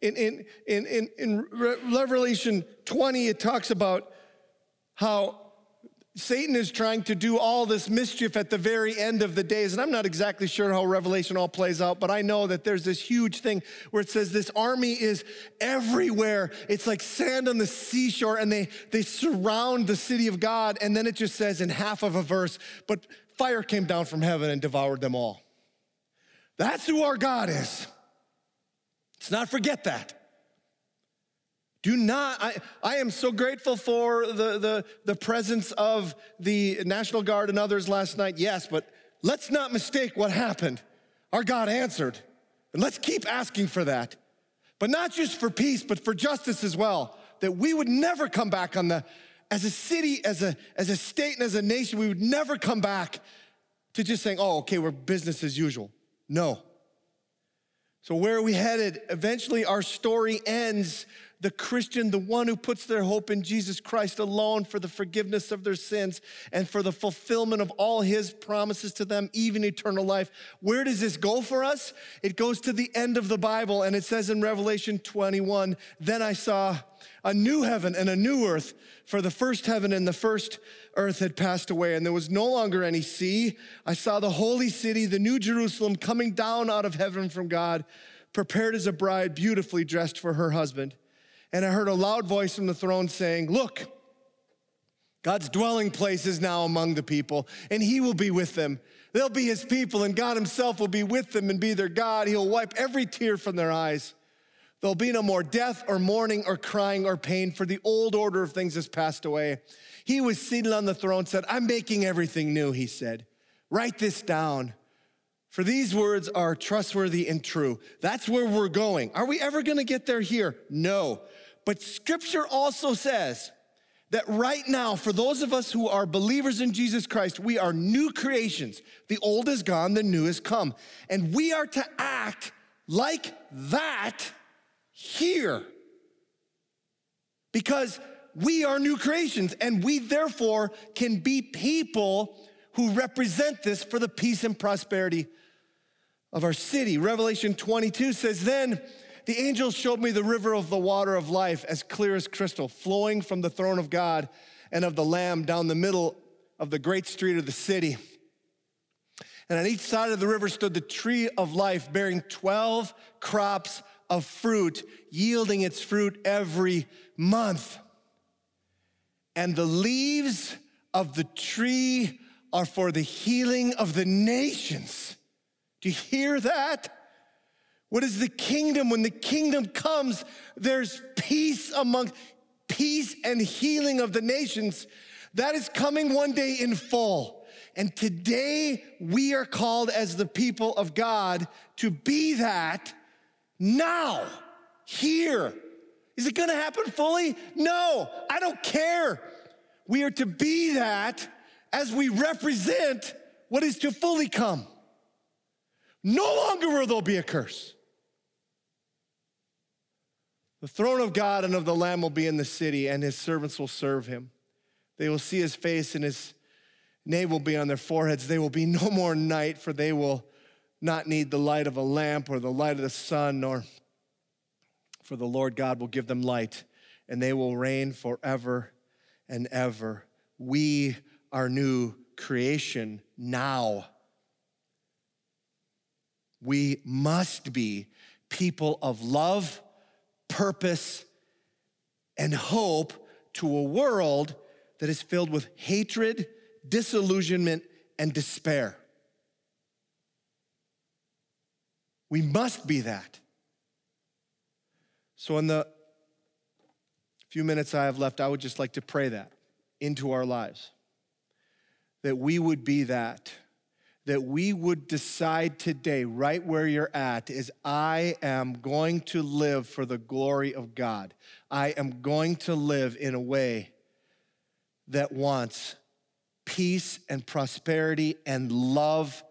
In, in, in, in, in Revelation 20, it talks about how Satan is trying to do all this mischief at the very end of the days. And I'm not exactly sure how Revelation all plays out, but I know that there's this huge thing where it says this army is everywhere. It's like sand on the seashore, and they, they surround the city of God. And then it just says in half of a verse, but fire came down from heaven and devoured them all. That's who our God is. Let's not forget that. Do not, I, I am so grateful for the, the, the presence of the National Guard and others last night, yes, but let's not mistake what happened. Our God answered, and let's keep asking for that. But not just for peace, but for justice as well, that we would never come back on the, as a city, as a, as a state, and as a nation, we would never come back to just saying, oh, okay, we're business as usual. No. So, where are we headed? Eventually, our story ends the Christian, the one who puts their hope in Jesus Christ alone for the forgiveness of their sins and for the fulfillment of all his promises to them, even eternal life. Where does this go for us? It goes to the end of the Bible, and it says in Revelation 21 Then I saw a new heaven and a new earth, for the first heaven and the first earth had passed away, and there was no longer any sea. I saw the holy city, the new Jerusalem, coming down out of heaven from God, prepared as a bride, beautifully dressed for her husband. And I heard a loud voice from the throne saying, Look, God's dwelling place is now among the people, and he will be with them. They'll be his people, and God himself will be with them and be their God. He'll wipe every tear from their eyes. There'll be no more death or mourning or crying or pain, for the old order of things has passed away. He was seated on the throne, said, I'm making everything new, he said. Write this down. For these words are trustworthy and true. That's where we're going. Are we ever gonna get there here? No. But scripture also says that right now, for those of us who are believers in Jesus Christ, we are new creations. The old is gone, the new has come. And we are to act like that here. Because we are new creations and we therefore can be people who represent this for the peace and prosperity of our city. Revelation 22 says, Then the angel showed me the river of the water of life, as clear as crystal, flowing from the throne of God and of the Lamb down the middle of the great street of the city. And on each side of the river stood the tree of life, bearing 12 crops of fruit, yielding its fruit every month. And the leaves of the tree are for the healing of the nations. Do you hear that? What is the kingdom? When the kingdom comes, there's peace among peace and healing of the nations. That is coming one day in full. And today we are called as the people of God to be that now, here. Is it gonna happen fully? No, I don't care. We are to be that as we represent what is to fully come. No longer will there be a curse. The throne of God and of the Lamb will be in the city, and his servants will serve him. They will see his face, and his name will be on their foreheads. They will be no more night, for they will not need the light of a lamp or the light of the sun, nor for the Lord God will give them light, and they will reign forever and ever. We are new creation now. We must be people of love purpose, and hope to a world that is filled with hatred, disillusionment, and despair. We must be that. So, in the few minutes I have left, I would just like to pray that into our lives. That we would be that that we would decide today, right where you're at, is I am going to live for the glory of God. I am going to live in a way that wants peace and prosperity and love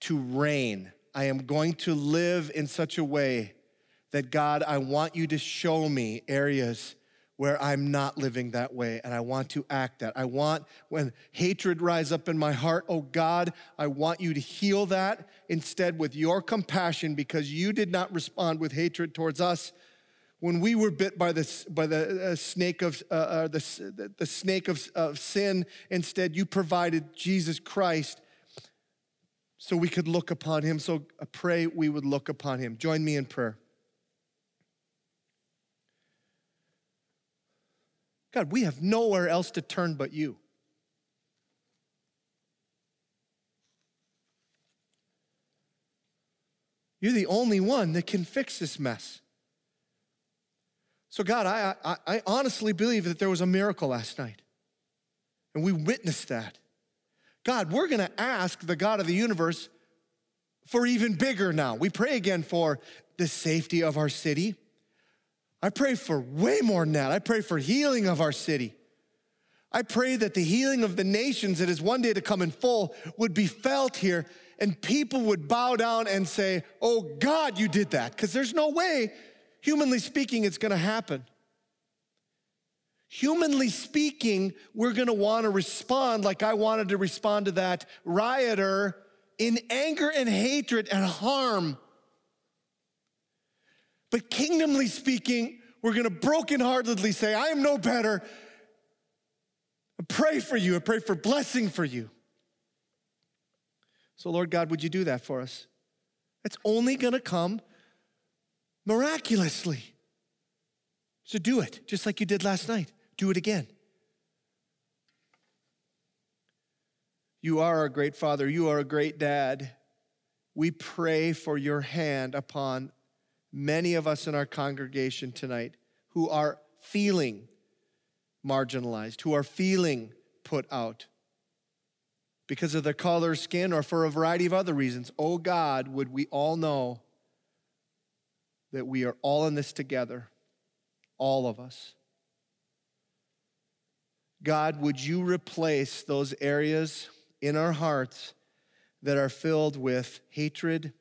to reign. I am going to live in such a way that God, I want you to show me areas where I'm not living that way and I want to act that. I want when hatred rise up in my heart, oh God, I want you to heal that instead with your compassion because you did not respond with hatred towards us. when we were bit by the, by the uh, snake of uh, uh, the, the snake of, of sin, instead you provided Jesus Christ so we could look upon him. So I pray we would look upon him. Join me in prayer. God, we have nowhere else to turn but you. You're the only one that can fix this mess. So, God, I, I, I, honestly believe that there was a miracle last night, and we witnessed that. God, we're gonna ask the God of the universe for even bigger now. We pray again for the safety of our city. I pray for way more than that. I pray for healing of our city. I pray that the healing of the nations that is one day to come in full would be felt here and people would bow down and say, Oh God, you did that. Because there's no way, humanly speaking, it's gonna happen. Humanly speaking, we're gonna wanna respond like I wanted to respond to that rioter in anger and hatred and harm. But kingdomly speaking, we're gonna brokenheartedly say, I am no better. I pray for you, I pray for blessing for you. So, Lord God, would you do that for us? It's only gonna come miraculously. So do it, just like you did last night. Do it again. You are a great father, you are a great dad. We pray for your hand upon many of us in our congregation tonight who are feeling marginalized, who are feeling put out because of their color, skin, or for a variety of other reasons. Oh God, would we all know that we are all in this together, all of us. God, would you replace those areas in our hearts that are filled with hatred,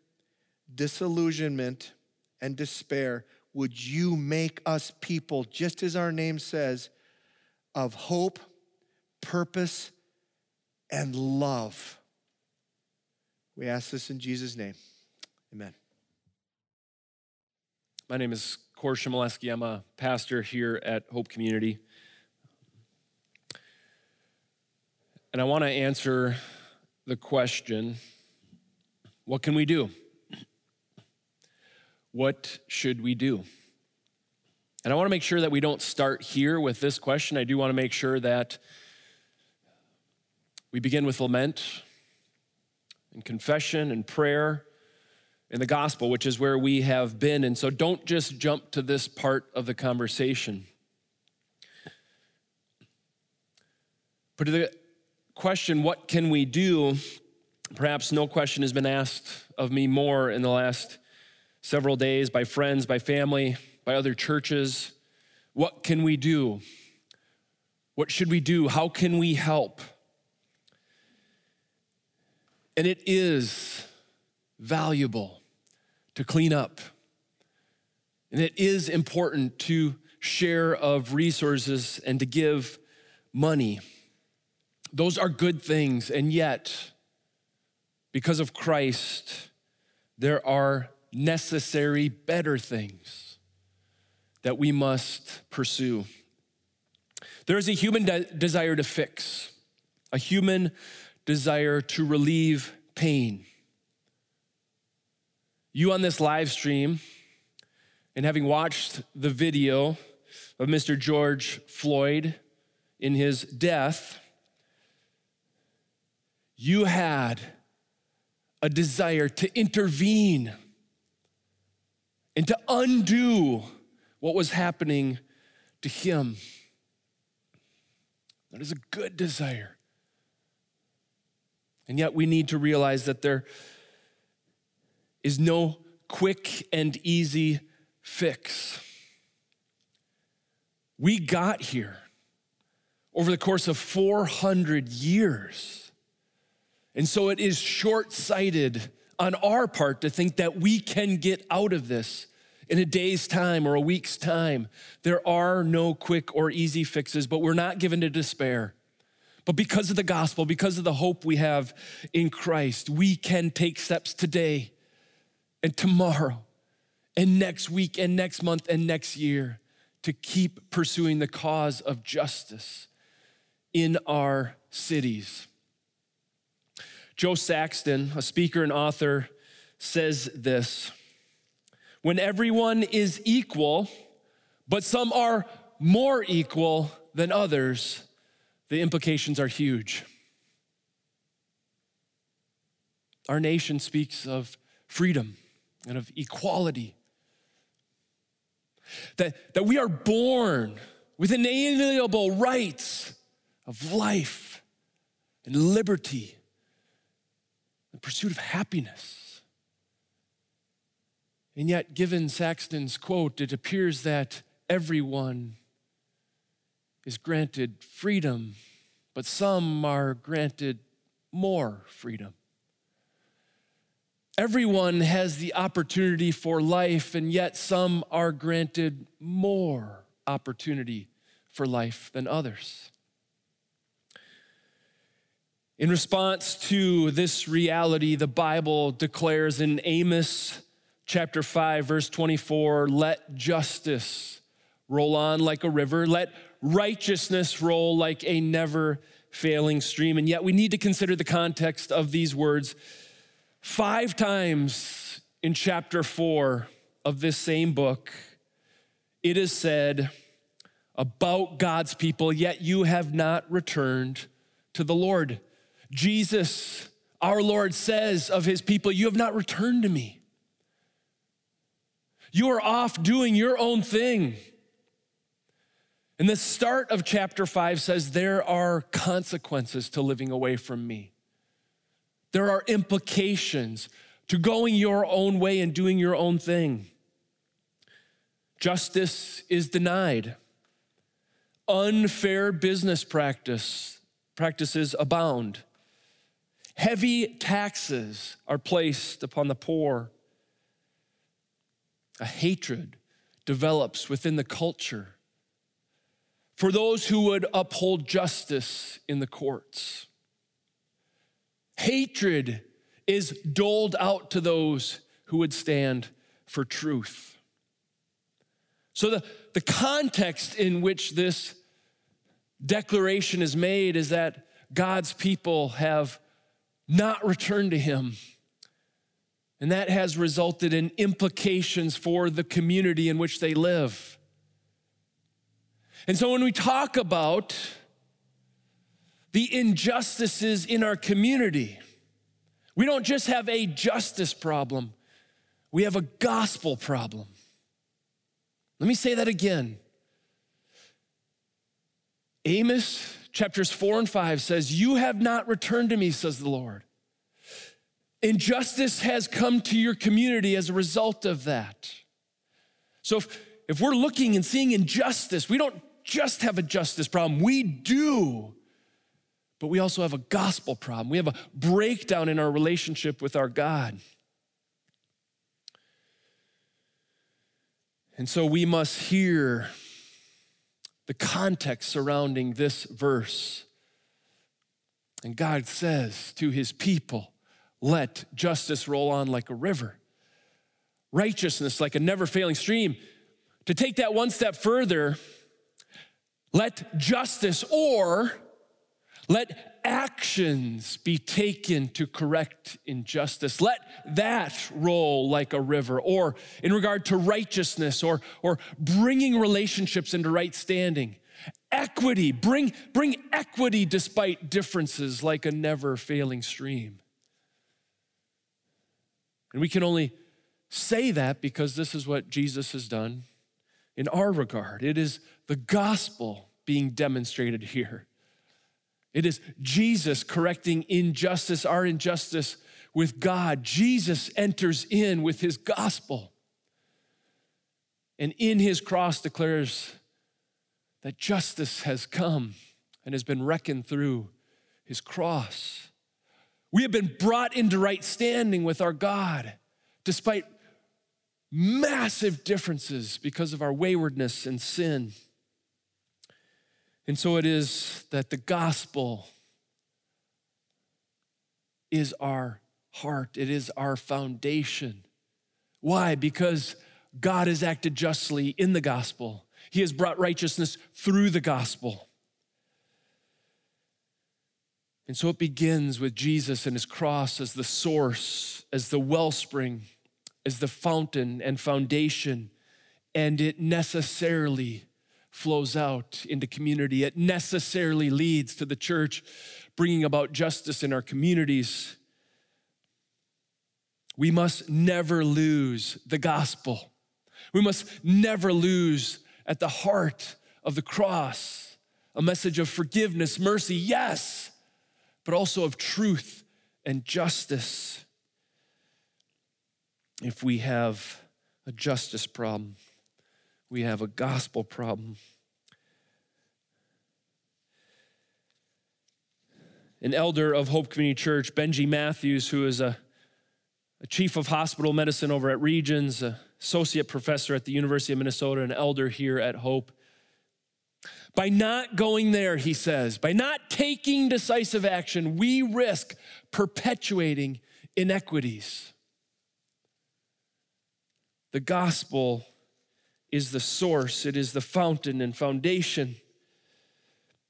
disillusionment, and despair? Would you make us people, just as our name says, of hope, purpose, and love? We ask this in Jesus' name. Amen. My name is Kor Shimoleski. I'm a pastor here at Hope Community. And I want to answer the question what can we do? What should we do? And I want to make sure that we don't start here with this question. I do want to make sure that we begin with lament and confession and prayer in the gospel, which is where we have been. And so don't just jump to this part of the conversation. But to the question, what can we do? Perhaps no question has been asked of me more in the last several days by friends, by family, by other churches. What can we do? What should we do? How can we help? And it is valuable to clean up. And it is important to share of resources and to give money. Those are good things. And yet, because of Christ, there are necessary better things that we must pursue. There is a human de- desire to fix, a human desire to relieve pain you on this live stream and having watched the video of Mr. George Floyd in his death, you had a desire to intervene and to undo what was happening to him. That is a good desire. And yet we need to realize that there is no quick and easy fix. We got here over the course of 400 years. And so it is short sighted on our part to think that we can get out of this in a day's time or a week's time. There are no quick or easy fixes, but we're not given to despair. But because of the gospel, because of the hope we have in Christ, we can take steps today and tomorrow and next week and next month and next year to keep pursuing the cause of justice in our cities. Jo Saxton, a speaker and author, says this When everyone is equal, but some are more equal than others, the implications are huge. Our nation speaks of freedom and of equality. That, that we are born with inalienable rights of life and liberty, the pursuit of happiness. And yet, given Saxton's quote, it appears that everyone is granted freedom, but some are granted more freedom. Everyone has the opportunity for life, and yet some are granted more opportunity for life than others. In response to this reality, the Bible declares in Amos chapter 5, verse 24 let justice roll on like a river, let righteousness roll like a never failing stream. And yet we need to consider the context of these words Five times in chapter four of this same book, it is said about God's people, yet you have not returned to the Lord. Jesus, our Lord, says of his people, You have not returned to me. You are off doing your own thing. And the start of chapter five says, There are consequences to living away from me. There are implications to going your own way and doing your own thing. Justice is denied. Unfair business practice practices abound. Heavy taxes are placed upon the poor. A hatred develops within the culture for those who would uphold justice in the courts. Hatred is doled out to those who would stand for truth. So, the, the context in which this declaration is made is that God's people have not return to Him. And that has resulted in implications for the community in which they live. And so, when we talk about the injustices in our community. We don't just have a justice problem, we have a gospel problem. Let me say that again. Amos chapters 4 and 5 says, You have not returned to me, says the Lord. Injustice has come to your community as a result of that. So if, if we're looking and seeing injustice, we don't just have a justice problem, we do but we also have a gospel problem. We have a breakdown in our relationship with our God. And so we must hear the context surrounding this verse. And God says to his people, let justice roll on like a river, righteousness like a never failing stream. To take that one step further, let justice or let actions be taken to correct injustice. Let that roll like a river. Or in regard to righteousness or, or bringing relationships into right standing. Equity, bring, bring equity despite differences like a never failing stream. And we can only say that because this is what Jesus has done in our regard. It is the gospel being demonstrated here. It is Jesus correcting injustice, our injustice with God. Jesus enters in with his gospel and in his cross declares that justice has come and has been reckoned through his cross. We have been brought into right standing with our God despite massive differences because of our waywardness and sin. And so it is that the gospel is our heart, it is our foundation. Why? Because God has acted justly in the gospel. He has brought righteousness through the gospel. And so it begins with Jesus and his cross as the source, as the wellspring, as the fountain and foundation, and it necessarily flows out into community. It necessarily leads to the church bringing about justice in our communities. We must never lose the gospel. We must never lose at the heart of the cross a message of forgiveness, mercy, yes, but also of truth and justice. If we have a justice problem, we have a gospel problem. An elder of Hope Community Church, Benji Matthews, who is a, a chief of hospital medicine over at Regions, associate professor at the University of Minnesota, an elder here at Hope. By not going there, he says, by not taking decisive action, we risk perpetuating inequities. The gospel is the source, it is the fountain and foundation.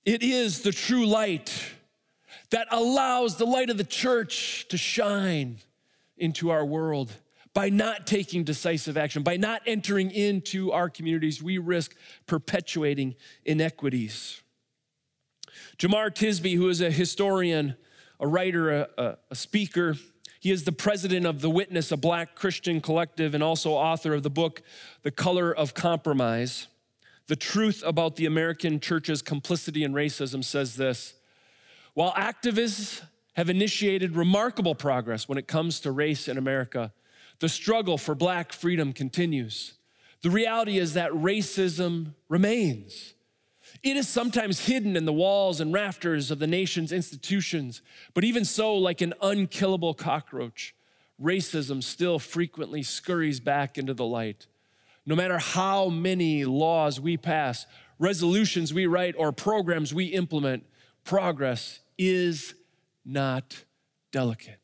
It is the true light that allows the light of the church to shine into our world. By not taking decisive action, by not entering into our communities, we risk perpetuating inequities. Jemar Tisby, who is a historian, a writer, a, a, speaker, he is the president of The Witness, a black Christian collective, and also author of the book, The Color of Compromise. The Truth About the American Church's Complicity in Racism says this While activists have initiated remarkable progress when it comes to race in America, the struggle for black freedom continues. The reality is that racism remains. It is sometimes hidden in the walls and rafters of the nation's institutions, but even so, like an unkillable cockroach, racism still frequently scurries back into the light. No matter how many laws we pass, resolutions we write, or programs we implement, progress is not delicate.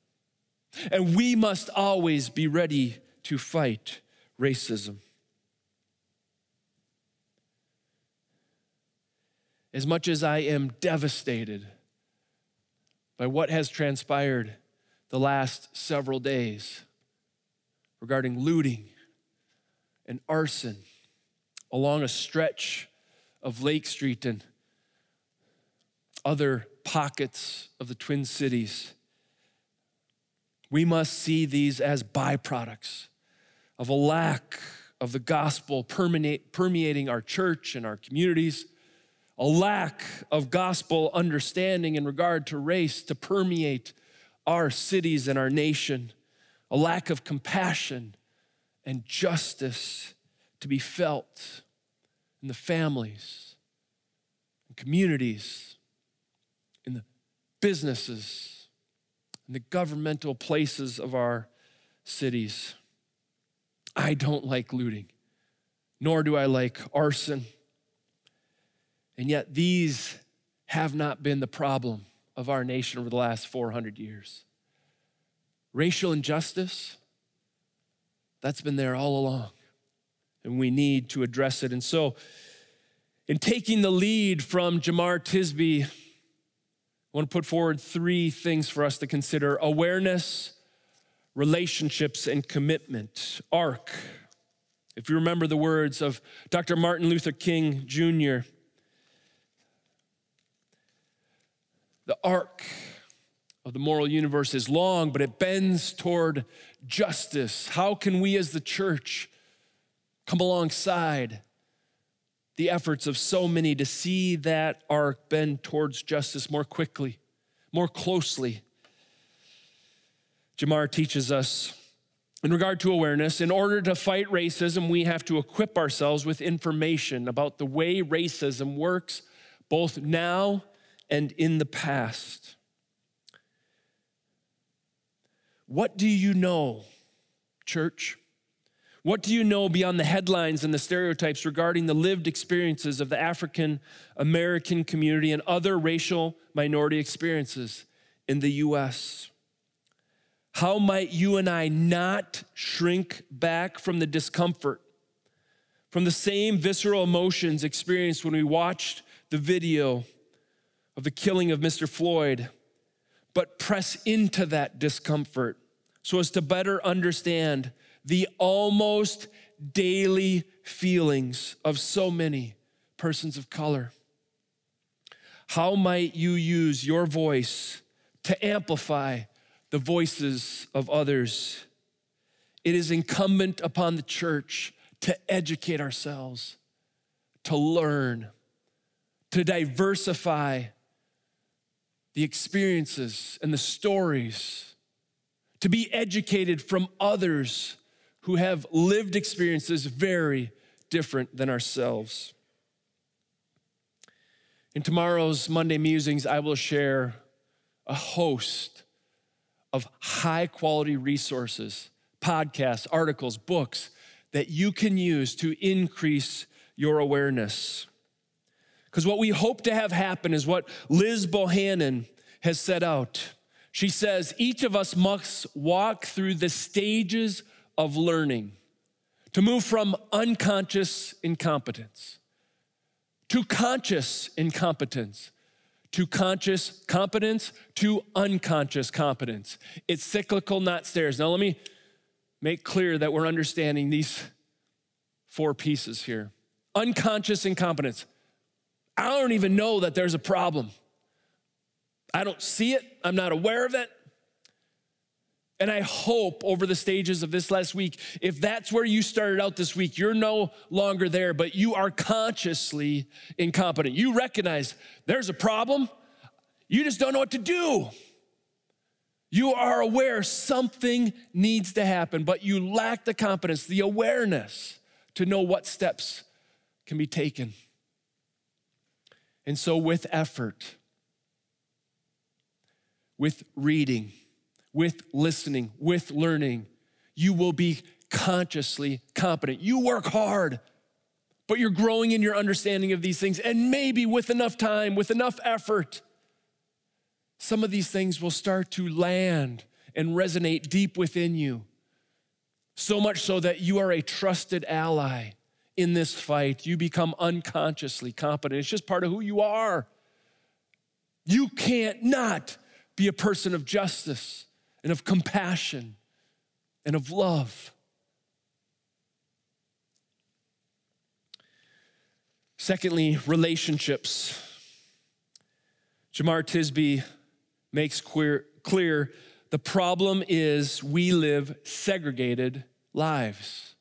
And we must always be ready to fight racism. As much as I am devastated by what has transpired the last several days regarding looting and arson along a stretch of Lake Street and other pockets of the Twin Cities, we must see these as byproducts of a lack of the gospel permeating our church and our communities, a lack of gospel understanding in regard to race to permeate our cities and our nation, a lack of compassion and justice to be felt in the families and communities, in the businesses in the governmental places of our cities. I don't like looting, nor do I like arson. And yet, these have not been the problem of our nation over the last 400 years. Racial injustice, that's been there all along, and we need to address it. And so, in taking the lead from Jemar Tisby, I want to put forward three things for us to consider awareness, relationships, and commitment. ARC. If you remember the words of Dr. Martin Luther King Jr., the arc of the moral universe is long, but it bends toward justice. How can we as the church come alongside the efforts of so many to see that arc bend towards justice more quickly, more closely. Jemar teaches us in regard to awareness, in order to fight racism, we have to equip ourselves with information about the way racism works, both now and in the past. What do you know, church? What do you know beyond the headlines and the stereotypes regarding the lived experiences of the African American community and other racial minority experiences in the US? How might you and I not shrink back from the discomfort from the same visceral emotions experienced when we watched the video of the killing of Mr. Floyd, but press into that discomfort so as to better understand the almost daily feelings of so many persons of color. How might you use your voice to amplify the voices of others? It is incumbent upon the church to educate ourselves, to learn, to diversify the experiences and the stories, to be educated from others who have lived experiences very different than ourselves. In tomorrow's Monday Musings, I will share a host of high quality resources, podcasts, articles, books that you can use to increase your awareness. Because what we hope to have happen is what Liz Bohannon has set out. She says each of us must walk through the stages of learning to move from unconscious incompetence to conscious incompetence, to conscious competence, to unconscious competence. It's cyclical, not stairs. Now, let me make clear that we're understanding these four pieces here. Unconscious incompetence. I don't even know that there's a problem. I don't see it, I'm not aware of it. And I hope over the stages of this last week, if that's where you started out this week, you're no longer there, but you are consciously incompetent. You recognize there's a problem, you just don't know what to do. You are aware something needs to happen, but you lack the competence, the awareness to know what steps can be taken. And so, with effort, with reading, with listening, with learning, you will be consciously competent. You work hard, but you're growing in your understanding of these things. And maybe with enough time, with enough effort, some of these things will start to land and resonate deep within you. So much so that you are a trusted ally in this fight. You become unconsciously competent. It's just part of who you are. You can't not be a person of justice and of compassion and of love. Secondly, relationships. Jemar Tisby makes clear, clear the problem is we live segregated lives.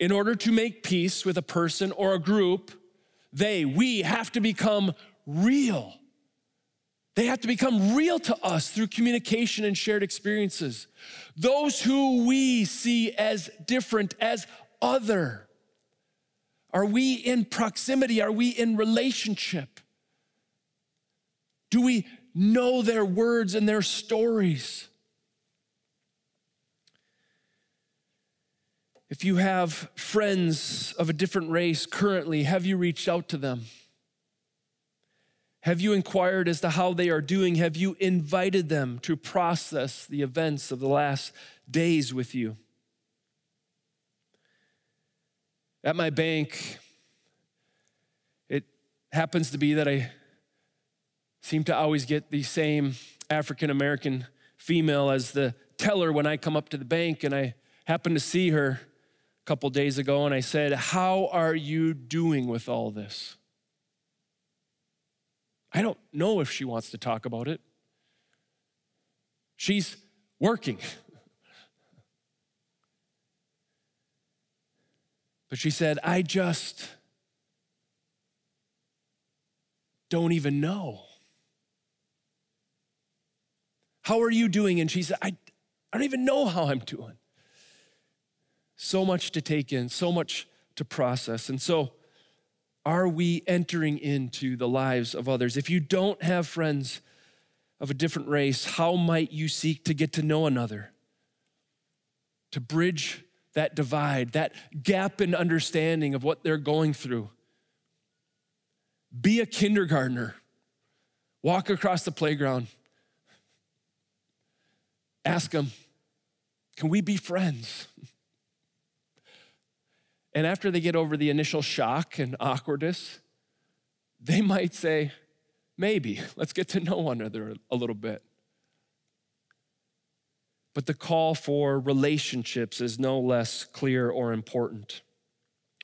In order to make peace with a person or a group, they, we have to become real. They have to become real to us through communication and shared experiences. Those who we see as different, as other. Are we in proximity? Are we in relationship? Do we know their words and their stories? If you have friends of a different race currently, have you reached out to them? Have you inquired as to how they are doing? Have you invited them to process the events of the last days with you? At my bank, it happens to be that I seem to always get the same African American female as the teller when I come up to the bank, and I happen to see her couple days ago, and I said, How are you doing with all this? I don't know if she wants to talk about it. She's working. But she said, I just don't even know. How are you doing? And she said, I, I don't even know how I'm doing. So much to take in, so much to process. And so, are we entering into the lives of others? If you don't have friends of a different race, how might you seek to get to know another? To bridge that divide, that gap in understanding of what they're going through. Be a kindergartner. Walk across the playground. Ask them, can we be friends? And after they get over the initial shock and awkwardness, they might say, maybe, let's get to know one another a little bit. But the call for relationships is no less clear or important.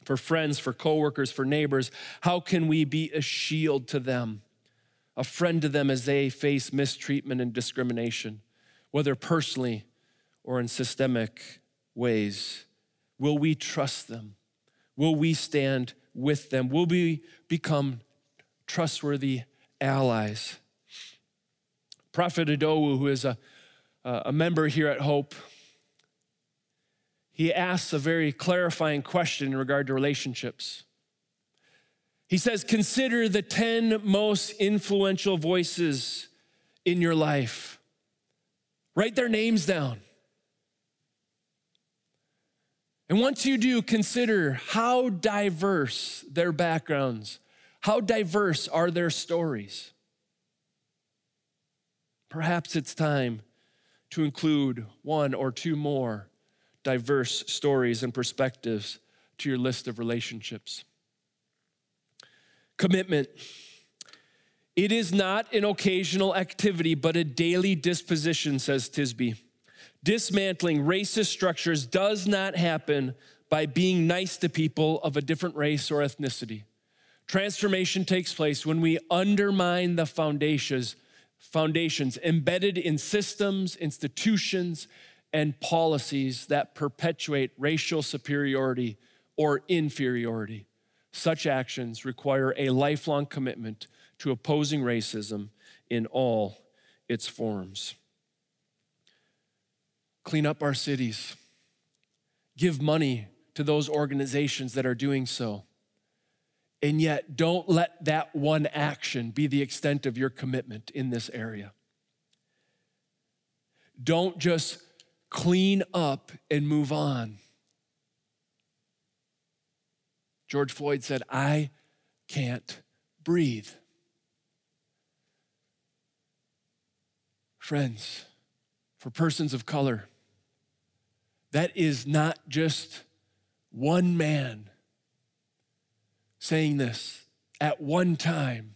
For friends, for coworkers, for neighbors, how can we be a shield to them, a friend to them as they face mistreatment and discrimination, whether personally or in systemic ways? Will we trust them? Will we stand with them? Will we become trustworthy allies? Prophet Idowu, who is a a member here at Hope, he asks a very clarifying question in regard to relationships. He says, Consider the 10 most influential voices in your life. Write their names down. And once you do, consider how diverse their backgrounds, how diverse are their stories. Perhaps it's time to include one or two more diverse stories and perspectives to your list of relationships. Commitment. It is not an occasional activity, but a daily disposition, says Tisby. Dismantling racist structures does not happen by being nice to people of a different race or ethnicity. Transformation takes place when we undermine the foundations foundations embedded in systems, institutions, and policies that perpetuate racial superiority or inferiority. Such actions require a lifelong commitment to opposing racism in all its forms. Clean up our cities. Give money to those organizations that are doing so. And yet, don't let that one action be the extent of your commitment in this area. Don't just clean up and move on. George Floyd said, I can't breathe. Friends, for persons of color, that is not just one man saying this at one time.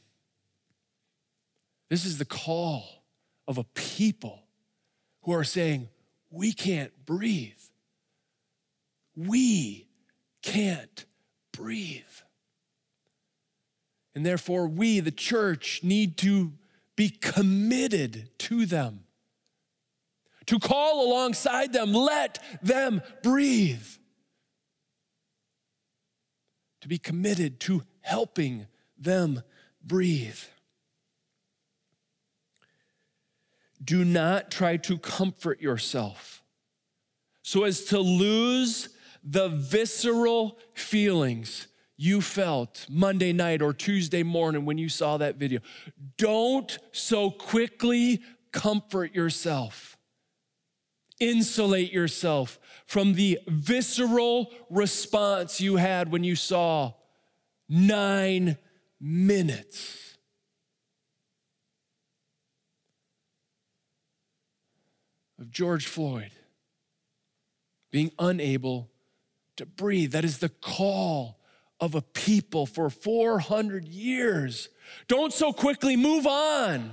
This is the call of a people who are saying, We can't breathe. We can't breathe. And therefore, we, the church, need to be committed to them, to call alongside them, let them breathe to be committed to helping them breathe. Do not try to comfort yourself so as to lose the visceral feelings you felt Monday night or Tuesday morning when you saw that video. Don't so quickly comfort yourself. Insulate yourself from the visceral response you had when you saw nine minutes. Of George Floyd being unable to breathe. That is the call of a people for 400 years. Don't so quickly move on.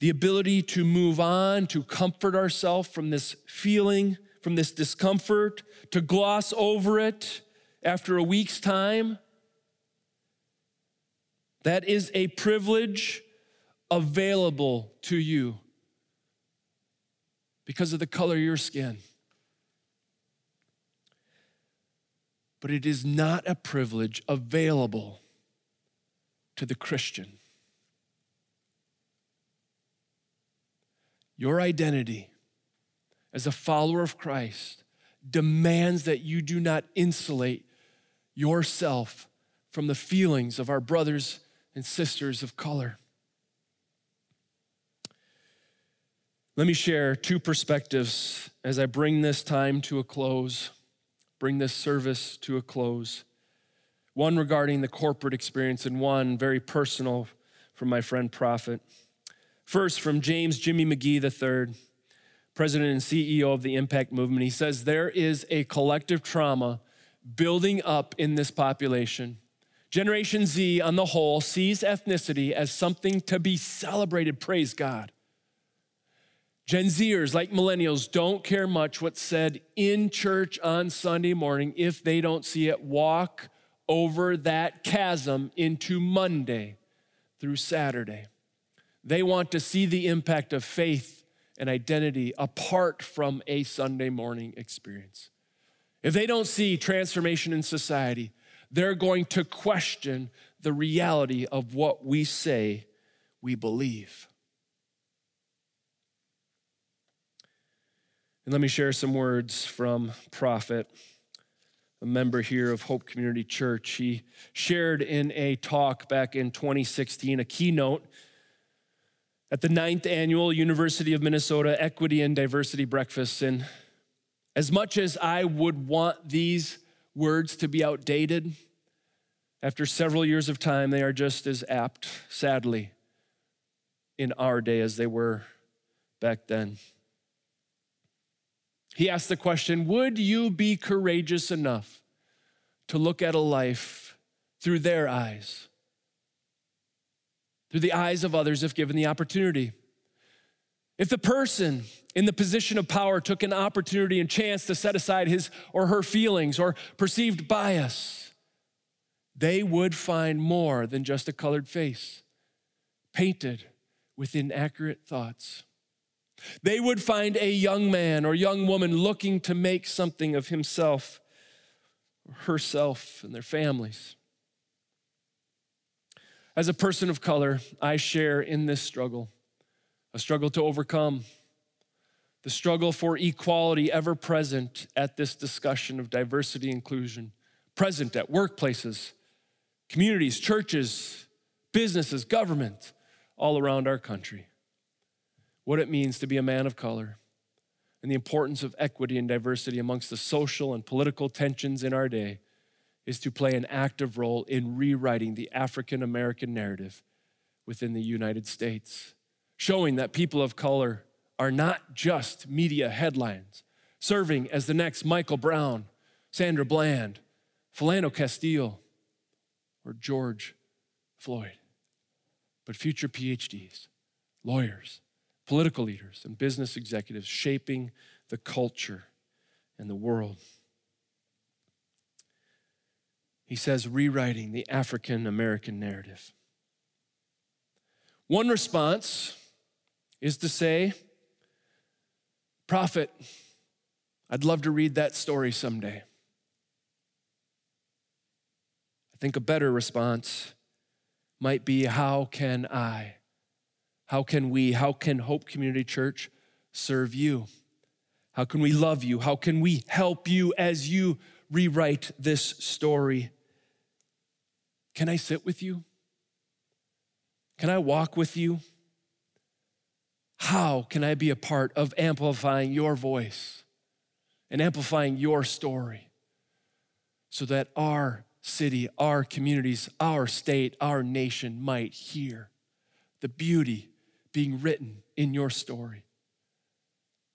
The ability to move on, to comfort ourselves from this feeling, from this discomfort, to gloss over it after a week's time. That is a privilege available to you because of the color of your skin. But it is not a privilege available to the Christian. Your identity as a follower of Christ demands that you do not insulate yourself from the feelings of our brothers and sisters of color. Let me share two perspectives as I bring this time to a close, bring this service to a close. One regarding the corporate experience, and one very personal from my friend Prophet. First, from James Jimmy McGee III president and CEO of the Impact Movement. He says there is a collective trauma building up in this population. Generation Z, on the whole, sees ethnicity as something to be celebrated. Praise God. Gen Zers, like millennials, don't care much what's said in church on Sunday morning if they don't see it walk over that chasm into Monday through Saturday. They want to see the impact of faith and identity apart from a Sunday morning experience. If they don't see transformation in society, they're going to question the reality of what we say we believe. And let me share some words from Prophet, a member here of Hope Community Church. He shared in a talk back in 2016, a keynote at the ninth annual University of Minnesota Equity and Diversity Breakfast. And as much as I would want these words to be outdated, after several years of time, they are just as apt, sadly, in our day as they were back then. He asked the question Would you be courageous enough to look at a life through their eyes? Through the eyes of others, if given the opportunity. If the person in the position of power took an opportunity and chance to set aside his or her feelings or perceived bias, they would find more than just a colored face painted with inaccurate thoughts. They would find a young man or young woman looking to make something of himself herself and their families. As a person of color, I share in this struggle, a struggle to overcome, the struggle for equality ever present at this discussion of diversity inclusion, present at workplaces, communities, churches, businesses, government, all around our country. What it means to be a man of color and the importance of equity and diversity amongst the social and political tensions in our day is to play an active role in rewriting the African American narrative within the United States, showing that people of color are not just media headlines, serving as the next Michael Brown, Sandra Bland, Philando Castile, or George Floyd, but future PhDs, lawyers, political leaders and business executives shaping the culture and the world. He says, rewriting the African American narrative. One response is to say, Prophet, I'd love to read that story someday. I think a better response might be, How can I? How can we, how can Hope Community Church serve you? How can we love you? How can we help you as you rewrite this story? Can I sit with you? Can I walk with you? How can I be a part of amplifying your voice and amplifying your story so that our city, our communities, our state, our nation might hear the beauty being written in your story,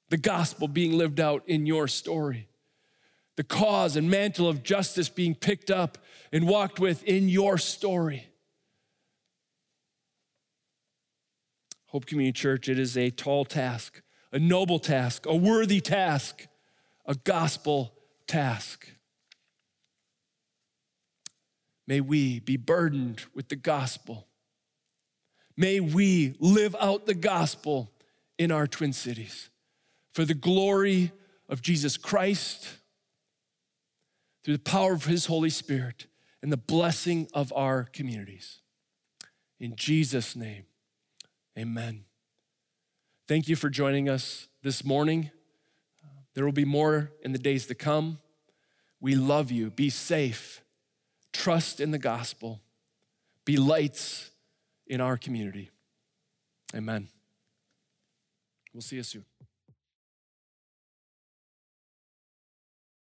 the gospel being lived out in your story, the cause and mantle of justice being picked up and walked with in your story. Hope Community Church, it is a tall task, a noble task, a worthy task, a gospel task. May we be burdened with the gospel May we live out the gospel in our Twin Cities for the glory of Jesus Christ, through the power of His Holy Spirit, and the blessing of our communities. In Jesus' name, amen. Thank you for joining us this morning. There will be more in the days to come. We love you. Be safe. Trust in the gospel. Be lights in our community. Amen. We'll see you soon.